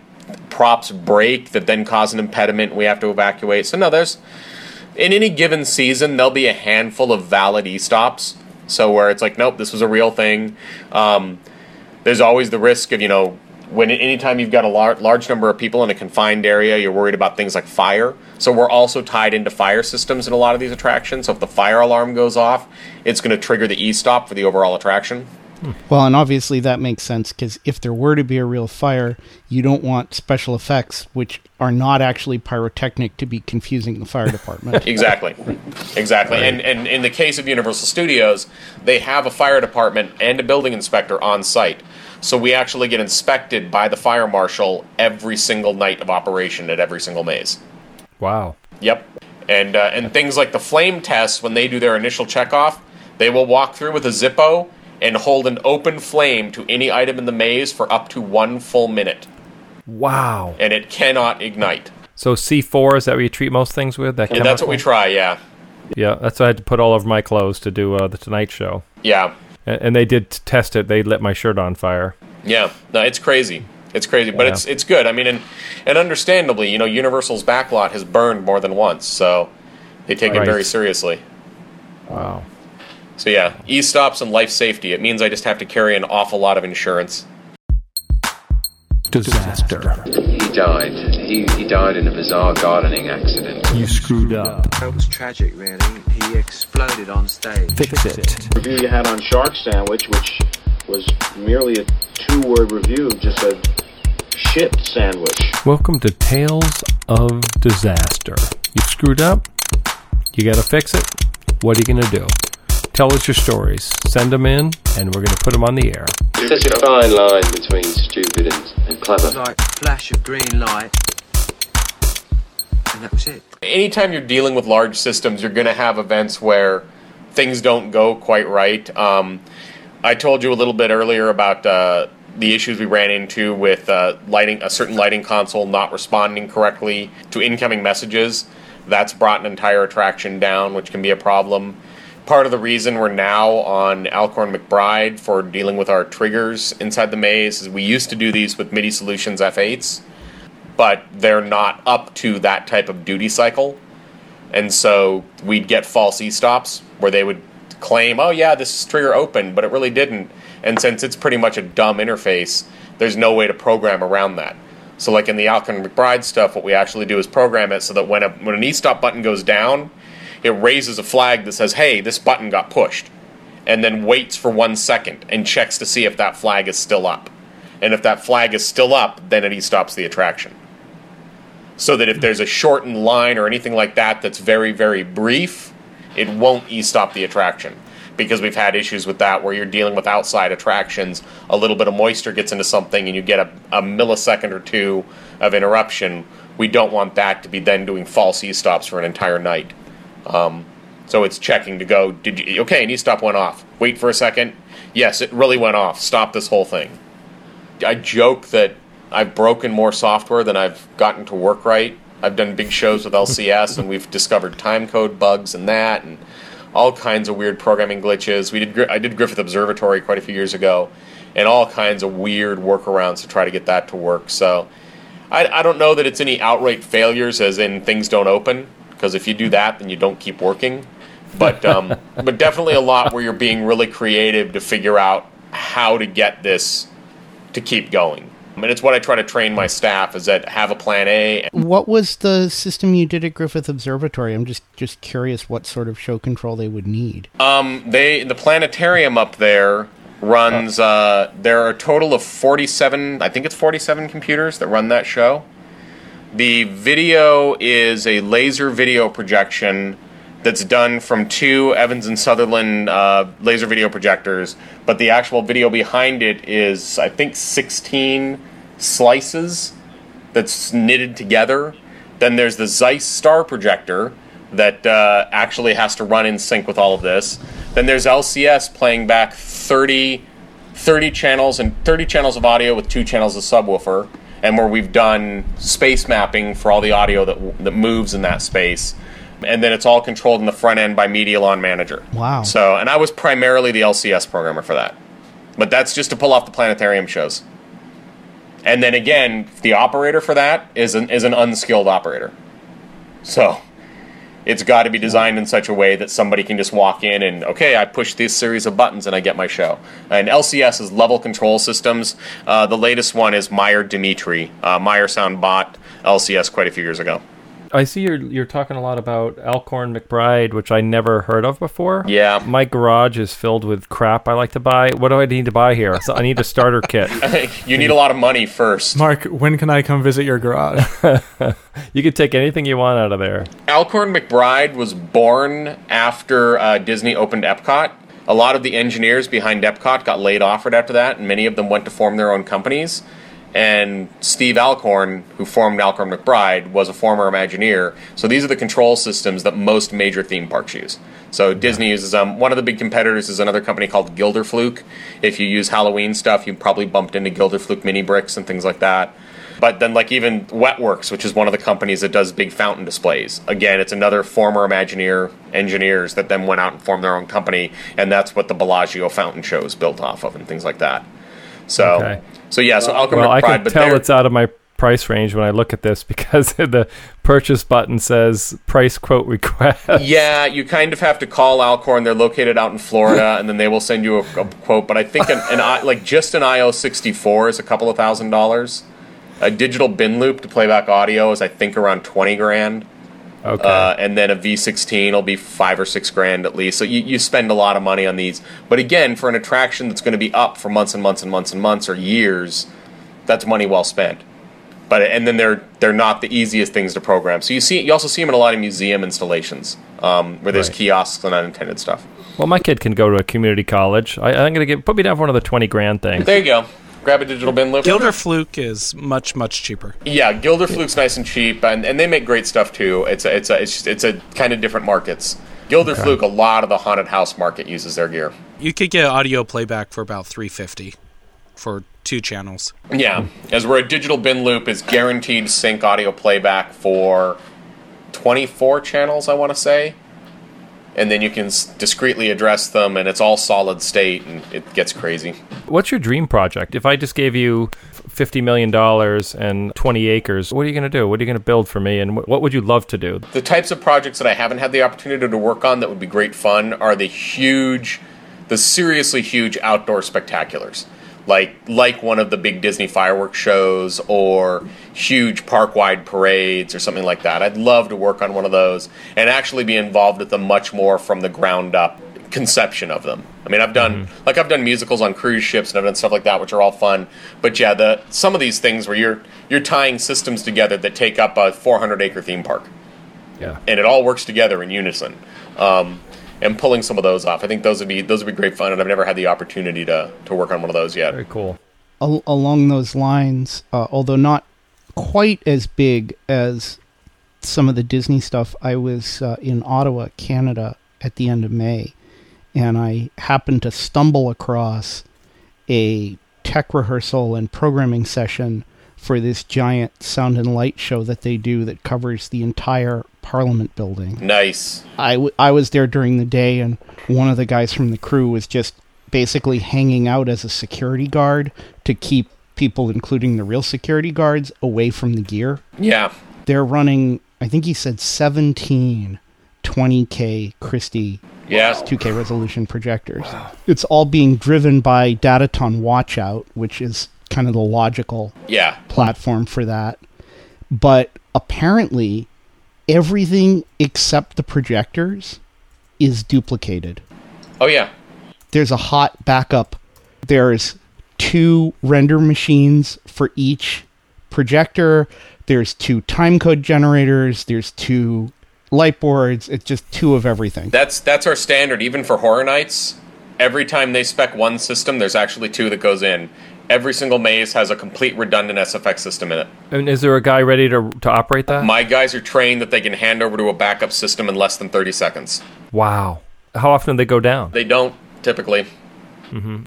props break that then cause an impediment. We have to evacuate. So no, there's in any given season there'll be a handful of valid e-stops. So where it's like, nope, this was a real thing. Um, there's always the risk of you know when anytime you've got a lar- large number of people in a confined area, you're worried about things like fire. So we're also tied into fire systems in a lot of these attractions. So if the fire alarm goes off, it's going to trigger the e-stop for the overall attraction. Well, and obviously that makes sense because if there were to be a real fire, you don't want special effects, which are not actually pyrotechnic, to be confusing the fire department. Exactly, exactly. And and in the case of Universal Studios, they have a fire department and a building inspector on site. So we actually get inspected by the fire marshal every single night of operation at every single maze. Wow. Yep. And uh, and things like the flame tests, when they do their initial checkoff, they will walk through with a Zippo and hold an open flame to any item in the maze for up to one full minute. Wow. and it cannot ignite. So C4 is that what you treat most things with? That And that's what we try. Yeah, Yeah, that's what I had to put all over my clothes to do uh, the Tonight Show. yeah, And, and they did test it. They lit my shirt on fire. yeah. No, it's crazy. It's crazy, but Yeah. it's it's good. I mean, and and understandably, you know, Universal's backlot has burned more than once, so they take Right. it very seriously. Wow. So yeah, e stops and life safety. It means I just have to carry an awful lot of insurance. Disaster. He died. He, he died in a bizarre gardening accident. You screwed up. That was tragic, really. He exploded on stage. Fix it. review you had on Shark Sandwich, which was merely a two-word review, just a shit sandwich. Welcome to Tales of Disaster. You screwed up? You gotta fix it? What are you gonna do? Tell us your stories. Send them in, and we're gonna put them on the air. Such a fine line between stupid and, and clever. like flash of green light. And that was it. anytime you're dealing with large systems, you're going to have events where things don't go quite right. Um, I told you a little bit earlier about uh, the issues we ran into with uh, lighting a certain lighting console not responding correctly to incoming messages. That's brought an entire attraction down, which can be a problem. Part of the reason we're now on Alcorn McBride for dealing with our triggers inside the maze is we used to do these with MIDI Solutions F8s but they're not up to that type of duty cycle. And so we'd get false e stops where they would claim, oh, yeah, this trigger opened, but it really didn't. And since it's pretty much a dumb interface, there's no way to program around that. So, like in the Alcorn McBride stuff, what we actually do is program it so that when, a, when an e stop button goes down, it raises a flag that says, hey, this button got pushed. And then waits for one second and checks to see if that flag is still up. And if that flag is still up, then it e stops the attraction so that if hmm. there's a shortened line or anything like that that's very very brief it won't e-stop the attraction because we've had issues with that where you're dealing with outside attractions a little bit of moisture gets into something and you get a, a millisecond or two of interruption we don't want that to be then doing false e-stops for an entire night um, so it's checking to go did you okay an e-stop went off wait for a second yes it really went off stop this whole thing I joke that I've broken more software than I've gotten to work right. I've done big shows with LCS, and we've discovered time code bugs and that, and all kinds of weird programming glitches. We did I did Griffith Observatory quite a few years ago, and all kinds of weird workarounds to try to get that to work. So I, I don't know that it's any outright failures, as in things don't open, because if you do that, then you don't keep working. But um, but definitely a lot where you're being really creative to figure out how to get this to keep going. And it's what I try to train my staff is that have a plan A. What was the system you did at Griffith Observatory? I'm just just curious what sort of show control they would need. Um, they the planetarium up there runs. Uh, there are a total of forty-seven. I think it's forty-seven computers that run that show. The video is a laser video projection that's done from two Evans and Sutherland uh, laser video projectors, but the actual video behind it is, I think, 16 slices that's knitted together. Then there's the Zeiss star projector that uh, actually has to run in sync with all of this. Then there's LCS playing back 30, 30 channels and 30 channels of audio with two channels of subwoofer, and where we've done space mapping for all the audio that that moves in that space. And then it's all controlled in the front end by Medialon Manager. Wow. So, and I was primarily the LCS programmer for that. But that's just to pull off the planetarium shows. And then again, the operator for that is an, is an unskilled operator. So, it's got to be designed in such a way that somebody can just walk in and, okay, I push this series of buttons and I get my show. And LCS is level control systems. Uh, the latest one is Meyer D-Mitri. Uh, Meyer Sound bought LCS quite a few years ago. I see you're you're talking a lot about Alcorn McBride, which I never heard of before. Yeah. My garage is filled with crap I like to buy. What do I need to buy here? So I need a starter kit. you need a lot of money first. Mark, when can I come visit your garage? You can take anything you want out of there. Alcorn McBride was born after uh, Disney opened Epcot. A lot of the engineers behind Epcot got laid off right after that, and many of them went to form their own companies. And Steve Alcorn, who formed Alcorn McBride, was a former Imagineer. So these are the control systems that most major theme parks use. So Disney uses them. One of the big competitors is another company called Gilderfluke. If you use Halloween stuff, you probably bumped into Gilderfluke MiniBricks and things like that. But then, like even Wetworks, which is one of the companies that does big fountain displays. Again, it's another former Imagineer engineers that then went out and formed their own company, and that's what the Bellagio fountain show is built off of, and things like that. So, Okay. So yeah, so Alchemy Well, I can but tell it's out of my price range when I look at this because the purchase button says price quote request. Yeah, you kind of have to call Alcorn. They're located out in Florida, and then they will send you a, a quote. But I think an, an I like just an IO64 is a couple of thousand dollars. A digital Binloop to play back audio is I think around twenty grand. Okay. Uh, and then a V16 will be five or six grand at least. So you, you spend a lot of money on these. But again, for an attraction that's going to be up for months and months and months and months or years, that's money well spent. But and then they're they're not the easiest things to program. So you see you also see them in a lot of museum installations um, where there's Right. kiosks and unintended stuff. well, my kid can go to a community college. I, I'm going to get put me down for one of the twenty grand things. There you go. Grab a digital Binloop. Gilder Fluke is much much cheaper. Yeah, Gilderfluke's nice and cheap, and, and they make great stuff too. It's a, it's a, it's just, it's a kind of different markets. Gilder Okay. Fluke, a lot of the haunted house market uses their gear. You could get audio playback for about 350 for two channels. Yeah, as where a digital Binloop is guaranteed sync audio playback for 24 channels, I want to say. And then you can s- discreetly address them, and it's all solid state, and it gets crazy. What's your dream project? If I just gave you fifty million dollars and twenty acres, what are you going to do? What are you going to build for me? And wh- what would you love to do? The types of projects that I haven't had the opportunity to work on that would be great fun are the huge, the seriously huge outdoor spectaculars. Like like one of the big Disney fireworks shows or huge park wide parades or something like that. I'd love to work on one of those and actually be involved with them much more from the ground up conception of them. I mean, I've done like I've done musicals on cruise ships and I've done stuff like that, which are all fun. But yeah, the some of these things where you're you're tying systems together that take up a 400 acre theme park Yeah. and it all works together in unison. Um, and pulling some of those off, I think those would be those would be great fun, and I've never had the opportunity to to work on one of those yet. Very cool. Al- along those lines, uh, although not quite as big as some of the Disney stuff, I was uh, in Ottawa, Canada at the end of May, and I happened to stumble across a tech rehearsal and programming session for this giant sound and light show that they do that covers the entire Parliament building. Nice. I, w- I was there during the day, and one of the guys from the crew was just basically hanging out as a security guard to keep people, including the real security guards, away from the gear. Yeah. They're running, I think he said 17 20K Christie Yeah. 2K resolution projectors. It's all being driven by Dataton Watchout, which is kind of the logical Yeah. platform for that. But apparently, everything except the projectors is duplicated. Oh yeah. There's a hot backup. There's two render machines for each projector. There's two timecode generators. There's two light boards. It's just two of everything. That's that's our standard, even for horror nights. Every time they spec one system, there's actually two that goes in. Every single maze has a complete redundant SFX system in it. And is there a guy ready to to operate that? My guys are trained that they can hand over to a backup system in less than 30 seconds. wow. How often do they go down? They don't typically.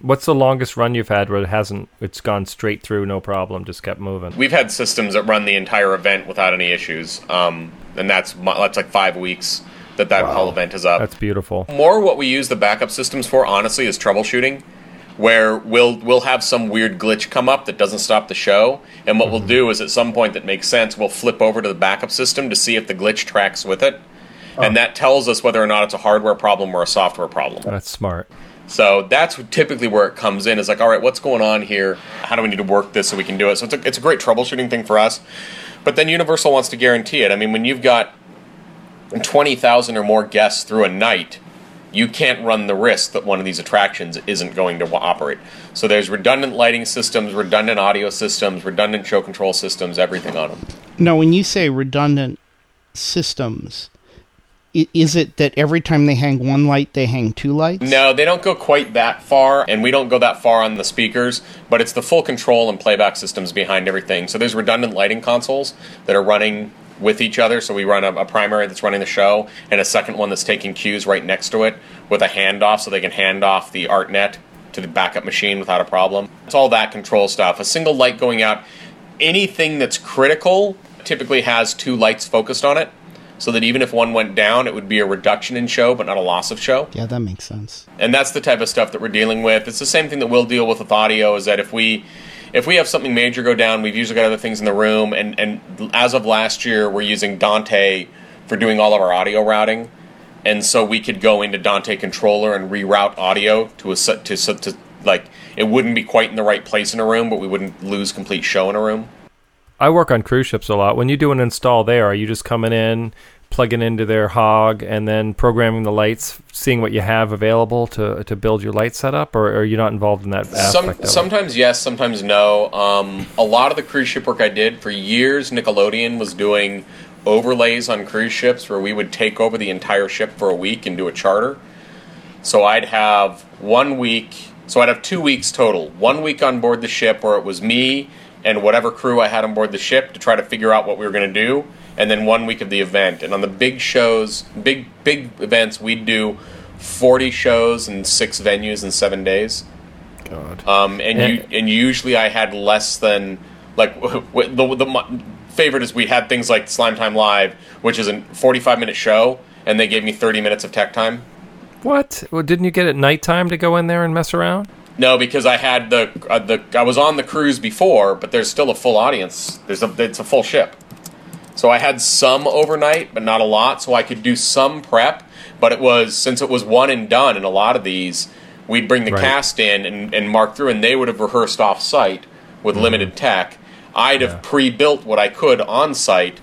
What's the longest run you've had where it hasn't? It's gone straight through, no problem, just kept moving. We've had systems that run the entire event without any issues, um, and that's that's like five weeks that that whole event is up. That's beautiful. More what we use the backup systems for, honestly, is troubleshooting, where we'll we'll have some weird glitch come up that doesn't stop the show, and what we'll mm-hmm. do is at some point that makes sense, we'll flip over to the backup system to see if the glitch tracks with it, oh. and that tells us whether or not it's a hardware problem or a software problem. That's smart. So that's typically where it comes in. Is like, all right, what's going on here? How do we need to work this so we can do it? So it's a, it's a great troubleshooting thing for us. But then Universal wants to guarantee it. I mean, when you've got twenty thousand or more guests through a night, you can't run the risk that one of these attractions isn't going to operate. So there's redundant lighting systems, redundant audio systems, redundant show control systems, everything on them. Now, when you say redundant systems, is it that every time they hang one light, they hang two lights? No, they don't go quite that far, and we don't go that far on the speakers, but it's the full control and playback systems behind everything. So there's redundant lighting consoles that are running with each other. So we run a, a primary that's running the show, and a second one that's taking cues right next to it with a handoff so they can hand off the ArtNet to the backup machine without a problem. It's all that control stuff. A single light going out anything that's critical typically has two lights focused on it, so that even if one went down, it would be a reduction in show, but not a loss of show. Yeah, that makes sense. And that's the type of stuff that we're dealing with. It's the same thing that we'll deal with with audio. Is that if we if we have something major go down, we've usually got other things in the room. And and as of last year, we're using Dante for doing all of our audio routing. And so we could go into Dante controller and reroute audio to a to, to, to like it wouldn't be quite in the right place in a room, but we wouldn't lose complete show in a room. I work on cruise ships a lot. When you do an install there, are you just coming in, plugging into their hog, and then programming the lights, seeing what you have available to to build your light setup, or are you not involved in that aspect? Some, of it? sometimes yes, sometimes no. Um, a lot of the cruise ship work I did for years, Nickelodeon was doing overlays on cruise ships where we would take over the entire ship for a week and do a charter. So I'd have one week, so I'd have two weeks total. One week on board the ship where it was me and whatever crew I had on board the ship to try to figure out what we were going to do, and then one week of the event. And on the big shows, big big events, we'd do 40 shows and six venues in seven days. God. Um, and you and usually I had less than like the the my favorite is we had things like Slime Time Live, which is a 45 minute show, and they gave me 30 minutes of tech time. What? Well, didn't you get at nighttime to go in there and mess around? No, because I had the uh, the I was on the cruise before, but there's still a full audience. There's a it's a full ship, so I had some overnight, but not a lot. So I could do some prep, but it was since it was one and done in a lot of these, we'd bring the Right. cast in and, and mark through, and they would have rehearsed off site with limited tech. I'd have pre-built what I could on site,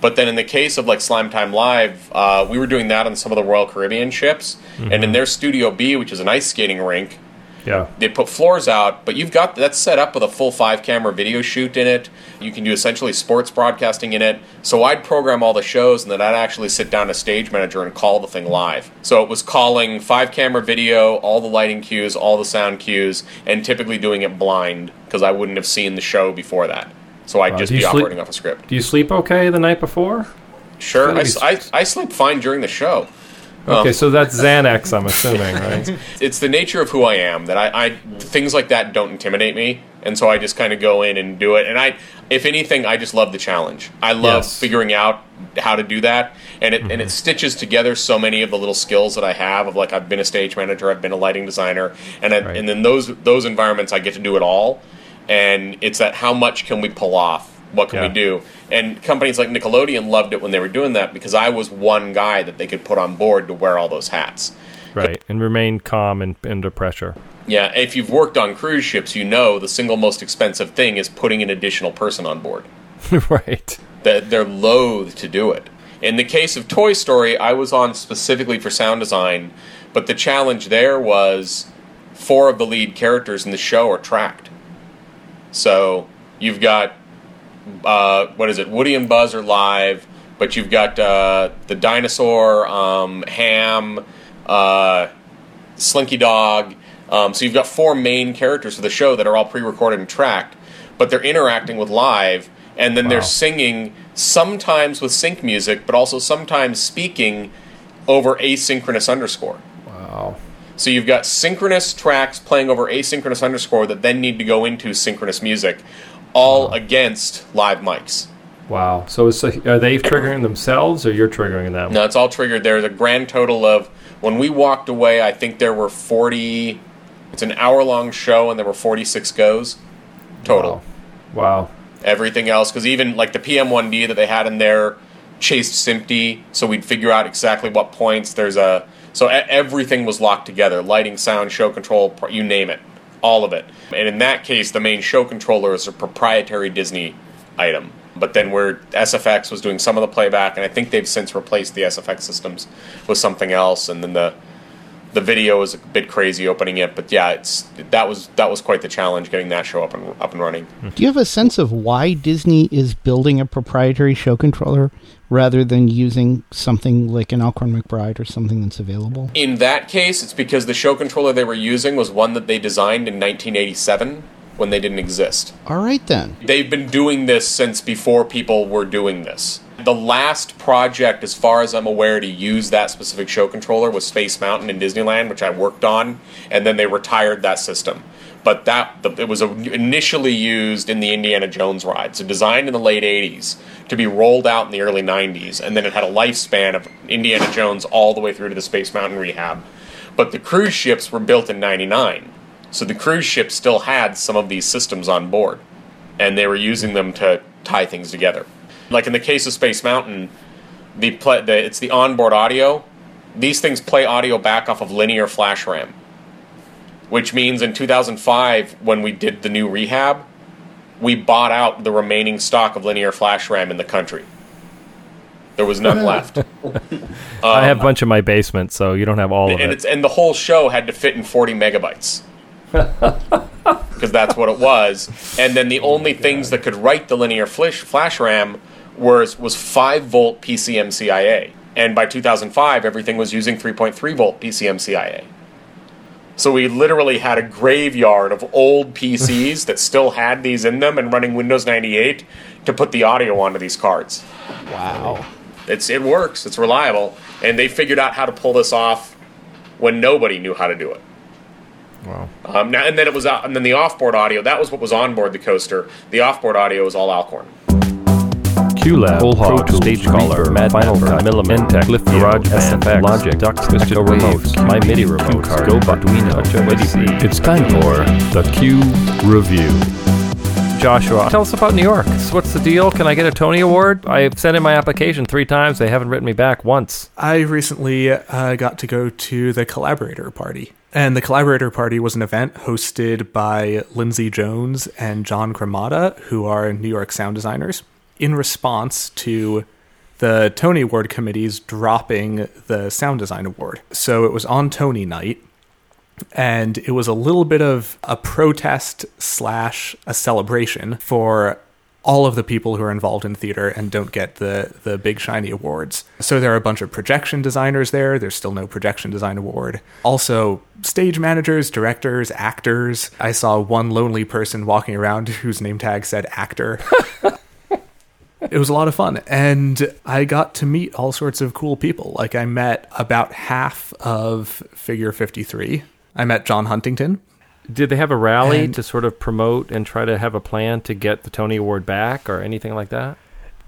but then in the case of like Slime Time Live, uh, we were doing that on some of the Royal Caribbean ships, and in their Studio B, which is an ice skating rink, Yeah. they put floors out, but you've got that's set up with a full five camera video shoot in it. You can do essentially sports broadcasting in it. So I'd program all the shows, and then I'd actually sit down as stage manager and call the thing live. So it was calling five camera video, all the lighting cues, all the sound cues, and typically doing it blind because I wouldn't have seen the show before that. So I'd Wow. just be sleep- operating off a script. Do you sleep okay the night before? Sure, I, be- I, I sleep fine during the show. Okay, Um, so that's Xanax, I'm assuming, right? it's the nature of who I am that I, I things like that don't intimidate me, and so I just kind of go in and do it. And I, if anything, I just love the challenge. I love Yes. figuring out how to do that, and it and it stitches together so many of the little skills that I have. Of like I've been a stage manager, I've been a lighting designer, and I, Right. and then those those environments I get to do it all. And it's that how much can we pull off? What can Yeah. we do? And companies like Nickelodeon loved it when they were doing that because I was one guy that they could put on board to wear all those hats. right. And remain calm and under pressure. Yeah, if you've worked on cruise ships, you know the single most expensive thing is putting an additional person on board. right. That they're loath to do it. In the case of Toy Story, I was on specifically for sound design, but the challenge there was four of the lead characters in the show are tracked. So you've got uh, what is it? Woody and Buzz are live, but you've got uh, the dinosaur, um, Hamm, uh, Slinky Dog. Um, so you've got four main characters for the show that are all pre-recorded and tracked, but they're interacting with live, and then Wow. they're singing sometimes with sync music, but also sometimes speaking over asynchronous underscore. Wow. So you've got synchronous tracks playing over asynchronous underscore that then need to go into synchronous music, all against live mics. Wow. So is, are they triggering themselves or you're triggering them? No, it's all triggered. There's a grand total of when we walked away. I think there were forty. It's an hour long show, and there were forty six goes total. Wow. Everything else, because even like the PM1D that they had in there, chased SMPTE, so we'd figure out exactly what points. There's a so everything was locked together: lighting, sound, show control, you name it, all of it. And in that case, the main show controller is a proprietary Disney item. But then where SFX was doing some of the playback, and I think they've since replaced the SFX systems with something else, and then the the video was a bit crazy opening it, but yeah, it's that was that was quite the challenge getting that show up and up and running. Do you have a sense of why Disney is building a proprietary show controller rather than using something like an Alcorn McBride or something that's available? In that case, it's because the show controller they were using was one that they designed in 1987 when they didn't exist. All right then. They've been doing this since before people were doing this. The last project, as far as I'm aware, to use that specific show controller was Space Mountain in Disneyland, which I worked on, and then they retired that system. but that the, it was initially used in the Indiana Jones ride. So designed in the late '80s to be rolled out in the early '90s, and then it had a lifespan of Indiana Jones all the way through to the Space Mountain rehab. But the cruise ships were built in '99, so the cruise ships still had some of these systems on board, and they were using them to tie things together. Like in the case of Space Mountain, the, play, the it's the onboard audio. These things play audio back off of linear flash RAM which means in 2005, when we did the new rehab, we bought out the remaining stock of linear flash RAM in the country. There was none left. I have um, a bunch in my basement, so you don't have all of and it. It's, and the whole show had to fit in 40 megabytes. Because that's what it was. And then the oh only things that could write the linear flash, flash RAM was, was 5 volt PCMCIA. And by 2005, everything was using 3.3 volt PCMCIA. So we literally had a graveyard of old PCs that still had these in them and running Windows 98 to put the audio onto these cards. Wow. It's it works. It's reliable, and they figured out how to pull this off when nobody knew how to do it. Wow. Um, now and then it was and then the offboard audio. That was what was on board the coaster. The offboard audio was all Alcorn. QLab, Pro Tools, Stage Caller, Mad Final Cut, Millumin, Intec, Lift Garage SFX, Logic, Dux, Twisted Remotes, My MIDI Remote, Go Arduino, HOC. It's time for the Cue Review. Joshua, tell us about New York. What's the deal? Can I get a Tony Award? I've sent in my application three times. They haven't written me back once. I recently uh, got to go to the Collaborator Party. And the Collaborator Party was an event hosted by Lindsay Jones and John Gromada, who are New York sound designers in response to the Tony Award committees dropping the Sound Design Award. So it was on Tony night, and it was a little bit of a protest slash a celebration for all of the people who are involved in theater and don't get the the big shiny awards. So there are a bunch of projection designers there. There's still no projection design award. Also stage managers, directors, actors. I saw one lonely person walking around whose name tag said actor. it was a lot of fun. And i got to meet all sorts of cool people. Like i met about half of figure 53 i met john huntington. Did they have a rally And- to sort of promote and try to have a plan to get the Tony Award back or anything like that?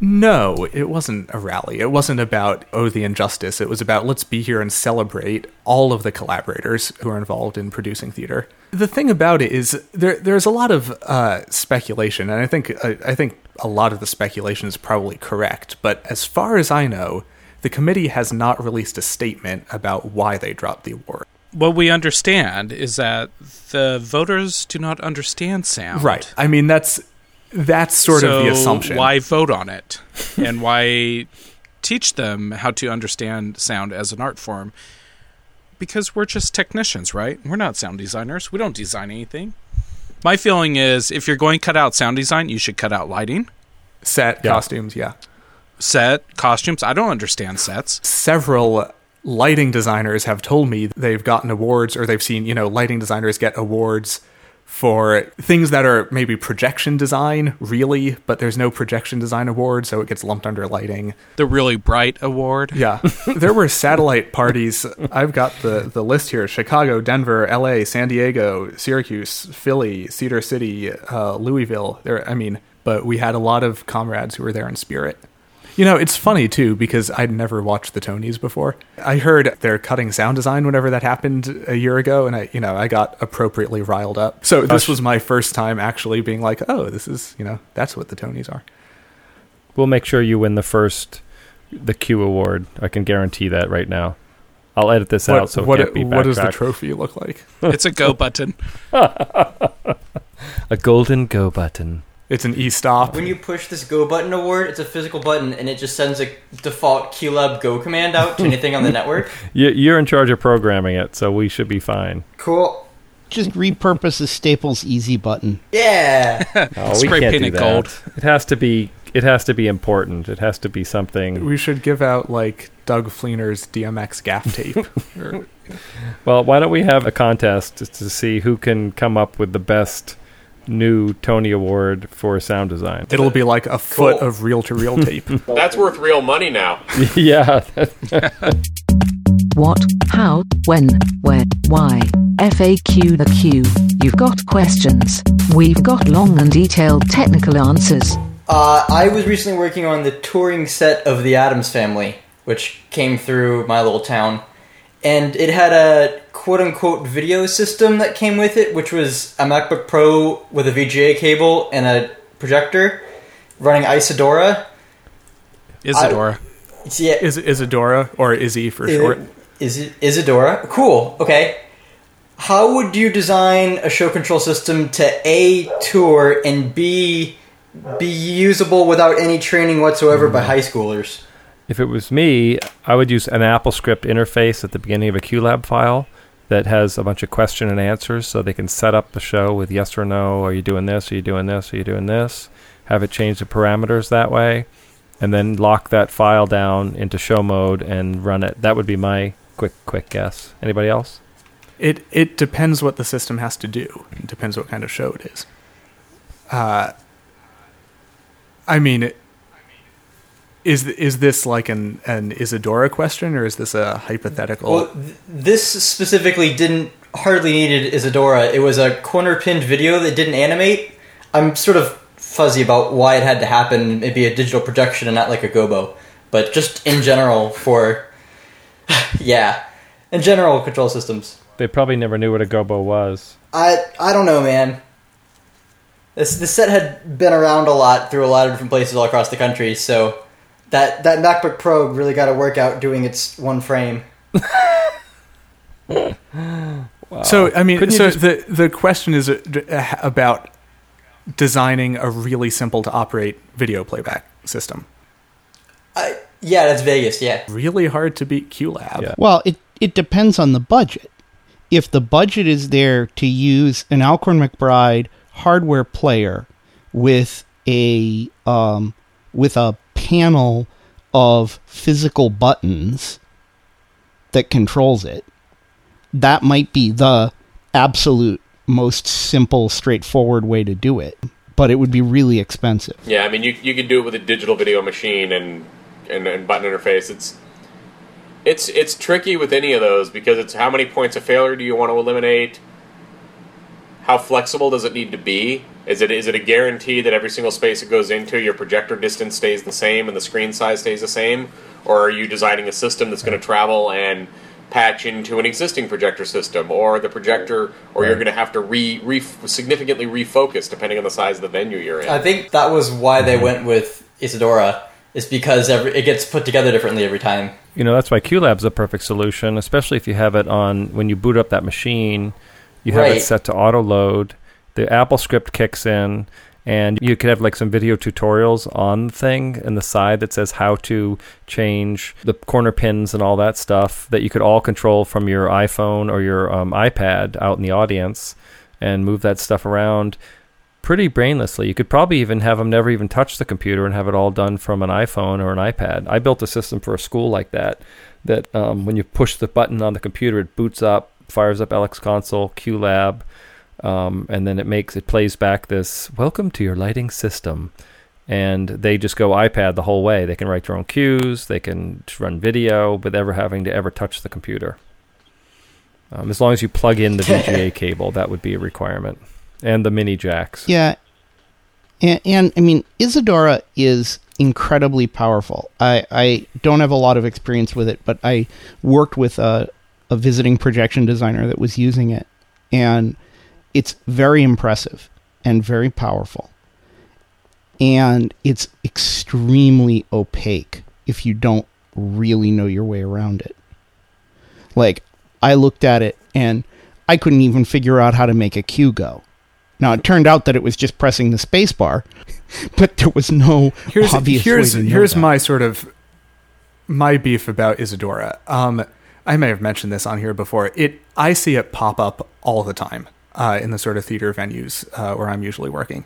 no it wasn't a rally. It wasn't about oh the injustice. It was about let's be here and celebrate all of the collaborators who are involved in producing theater. The thing about it is there there's a lot of uh, speculation. And i think I, I think a lot of the speculation is probably correct but as far as i know the committee has not released a statement about why they dropped the award What we understand is that the voters do not understand sound. right i mean that's that's sort of the assumption Why vote on it? and why teach them how to understand sound as an art form? Because we're just technicians, right? We're not sound designers. We don't design anything. My feeling is if you're going to cut out sound design, you should cut out lighting, set Yeah. costumes yeah set, costumes. I don't understand sets. several lighting designers have told me they've gotten awards or they've seen, you know, lighting designers get awards for things that are maybe projection design, really, but there's no projection design award, so it gets lumped under lighting. The really bright award. Yeah. there were satellite parties. I've got the, the list here Chicago, Denver, LA, San Diego, Syracuse, Philly, Cedar City, uh, Louisville. There, I mean, but we had a lot of comrades who were there in spirit. You know, it's funny too because I'd never watched the Tonys before. I heard they're cutting sound design whenever that happened a year ago, and I, you know, I got appropriately riled up. So this was my first time actually being like, "Oh, this is, you know, that's what the Tonys are." We'll make sure you win the first the Q Award. I can guarantee that right now. I'll edit this out so it what, can't be what does the trophy look like? It's a go button. A golden go button. It's an e-stop. When you push this go button award, it's a physical button and it just sends a default QLab go command out to anything on the network. You, you're in charge of programming it, so we should be fine. Cool. Just repurpose the Staples Easy button. Yeah. Oh, we Spray can't do paint it that. gold. It has to be. It has to be important. It has to be something. We should give out like Doug Fleener's DMX gaff tape. Well, why don't we have a contest just to see who can come up with the best new Tony Award for sound design? It'll be like a foot Cool. of reel-to-reel tape. That's worth real money now. yeah. What, how, when, where, why. FAQ the Cue. You've got questions. We've got long and detailed technical answers. Uh, I was recently working on the touring set of the Addams Family, which came through my little town, and it had a quote unquote video system that came with it, which was a MacBook Pro with a VGA cable and a projector running Isadora. Isadora. yeah, Is Isadora or Izzy for short? Is Isadora? Cool. Okay. How would you design a show control system to a tour and b be usable without any training whatsoever by hmm. high schoolers? If it was me, I would use an AppleScript interface at the beginning of a QLab file that has a bunch of question and answers so they can set up the show with yes or no. Are you doing this? Are you doing this? Are you doing this? Have it change the parameters that way, and then lock that file down into show mode and run it. That would be my quick quick guess. Anybody else? It it depends what the system has to do. It depends what kind of show it is. Uh, I mean, it- is is this like an an Isadora question or is this a hypothetical? Well, th- this specifically didn't hardly needed Isadora. It was a corner pinned video that didn't animate. I'm sort of fuzzy about why it had to happen. Maybe a digital projection and not like a gobo, but just in general for yeah, in general control systems. They probably never knew what a gobo was. I I don't know, man. This the set had been around a lot through a lot of different places all across the country, so that that MacBook Pro really got to work out doing its one frame. So I mean, Couldn't so just- the the question is uh, d- uh, about designing a really simple to operate video playback system. I, yeah, that's Vegas. Yeah, Really hard to beat QLab. Yeah. Well, it, it depends on the budget. If the budget is there to use an Alcorn McBride hardware player with a um, with a panel of physical buttons that controls it, that might be the absolute most simple, straightforward way to do it. But it would be really expensive. Yeah, I mean, you you could do it with a digital video machine and and, and button interface. It's it's it's tricky with any of those because it's how many points of failure do you want to eliminate? How flexible does it need to be? Is it is it a guarantee that every single space it goes into, your projector distance stays the same and the screen size stays the same, or are you designing a system that's going to travel and patch into an existing projector system, or the projector, or you're going to have to re, re significantly refocus depending on the size of the venue you're in? I think that was why they went with Isadora. Is because every, it gets put together differently every time. You know, that's why QLab's a perfect solution, especially if you have it on when you boot up that machine, you have Right. it set to auto load. The Apple script kicks in, and you could have like some video tutorials on the thing and the side that says how to change the corner pins and all that stuff that you could all control from your iPhone or your um, iPad out in the audience and move that stuff around pretty brainlessly. You could probably even have them never even touch the computer and have it all done from an iPhone or an iPad. I built a system for a school like that. That um, when you push the button on the computer, it boots up, fires up LX Console, QLab, um, and then it makes it plays back this "Welcome to your lighting system," and they just go iPad the whole way. They can write their own cues, they can run video, ever having to ever touch the computer. Um, as long as you plug in the VGA cable, that would be a requirement, and the mini jacks. Yeah. And, and I mean, Isadora is incredibly powerful. I, I don't have a lot of experience with it, but I worked with a, a visiting projection designer that was using it. And it's very impressive and very powerful. And it's extremely opaque if you don't really know your way around it. Like, I looked at it and I couldn't even figure out how to make a cue go. Now it turned out that it was just pressing the space bar, but there was no here's obvious here's way to know here's that. my sort of my beef about Isadora. Um, I may have mentioned this on here before. It I see it pop up all the time uh, in the sort of theater venues uh, where I'm usually working.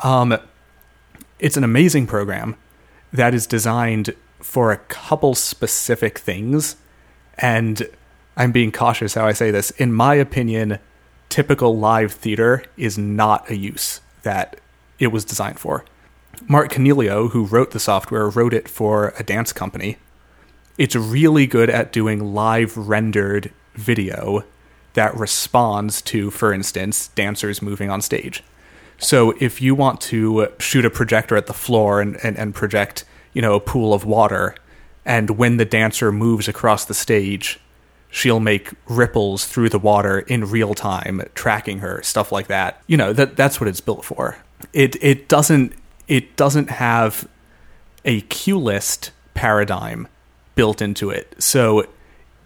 Um, it's an amazing program that is designed for a couple specific things, and I'm being cautious how I say this. In my opinion, typical live theater is not a use that it was designed for. Mark Coniglio, who wrote the software, wrote it for a dance company. It's really good at doing live rendered video that responds to, for instance, dancers moving on stage. So if you want to shoot a projector at the floor and, and, and project, you know, a pool of water, and when the dancer moves across the stage, she'll make ripples through the water in real time, tracking her, stuff like that. You know, that that's what it's built for. It it doesn't it doesn't have a cue list paradigm built into it. So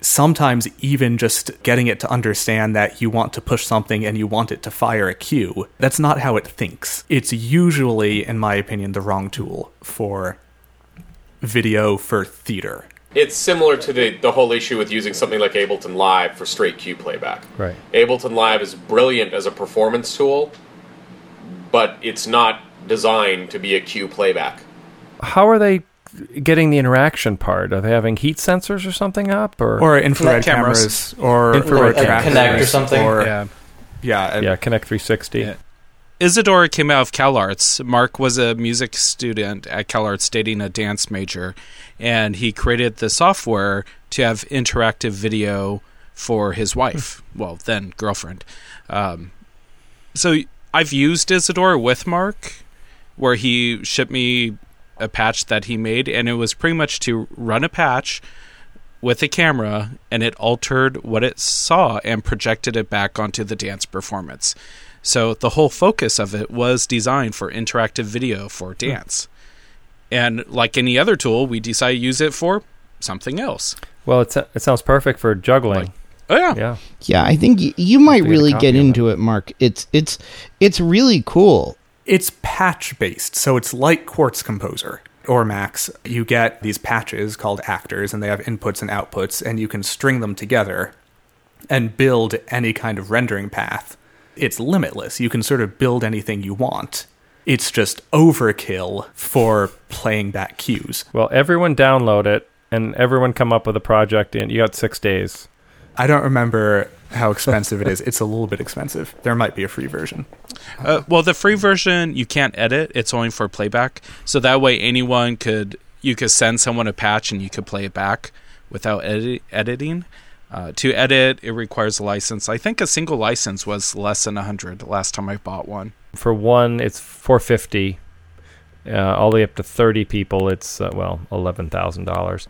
sometimes even just getting it to understand that you want to push something and you want it to fire a cue, that's not how it thinks. It's usually, in my opinion, the wrong tool for video for theater. It's similar to the, the whole issue with using something like Ableton Live for straight cue playback. Right. Ableton Live is brilliant as a performance tool, but it's not designed to be a cue playback. How are they getting the interaction part? Are they having heat sensors or something up, or Or infrared Cameras. cameras, or Infrared or cameras. Kinect or something. Or, Yeah. yeah, yeah, Kinect 360? Yeah. Isadora came out of CalArts. Mark was a music student at CalArts, dating a dance major, and he created the software to have interactive video for his wife, well, then girlfriend. Um, so I've used Isadora with Mark, where he shipped me a patch that he made, and it was pretty much to run a patch with a camera, and it altered what it saw and projected it back onto the dance performance. So the whole focus of it was designed for interactive video for hmm. dance. And like any other tool, we decided to use it for something else. Well, it's, it sounds perfect for juggling. Oh yeah. yeah. Yeah, I think y- you might to get a really get into it, Mark. It's it's it's really cool. It's patch based, so it's like Quartz Composer or Max. You get these patches called actors, and they have inputs and outputs, and you can string them together and build any kind of rendering path. It's limitless. You can sort of build anything you want. It's just overkill for playing back cues. Well, everyone download it, and everyone come up with a project, and you got six days. I don't remember how expensive it is. It's a little bit expensive. There might be a free version. Uh, well, the free version you can't edit; it's only for playback. So that way, anyone could you could send someone a patch and you could play it back without edit- editing. Uh, to edit, it requires a license. I think a single license was less than a hundred last time I bought one. For one, it's 450 uh, all the way up to 30 people, it's, uh, well, $11,000.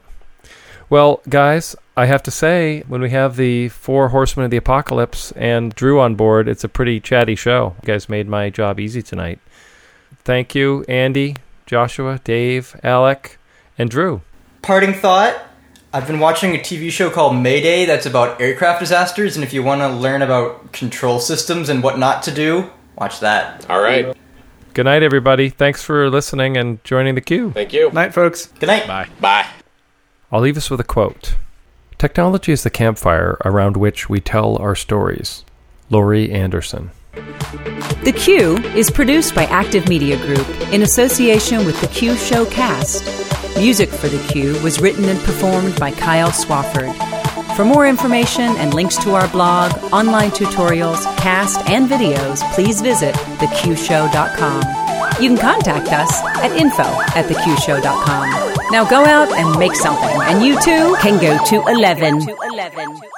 Well, guys, I have to say, when we have the four horsemen of the apocalypse and Drew on board, it's a pretty chatty show. You guys made my job easy tonight. Thank you, Andy, Joshua, Dave, Alec, and Drew. Parting thought. I've been watching a TV show called Mayday that's about aircraft disasters, and if you want to learn about control systems and what not to do, watch that. All right. Good night, everybody. Thanks for listening and joining the Cue. Thank you. Night, folks. Good night. Bye. Bye. I'll leave us with a quote Technology is the campfire around which we tell our stories. Laurie Anderson. The Cue is produced by Active Media Group in association with the Q Show cast. Music for The Cue was written and performed by Kyle Swafford. For more information and links to our blog, online tutorials, cast, and videos, please visit theqshow.com. You can contact us at info at theqshow.com. Now go out and make something, and you too can go to 11.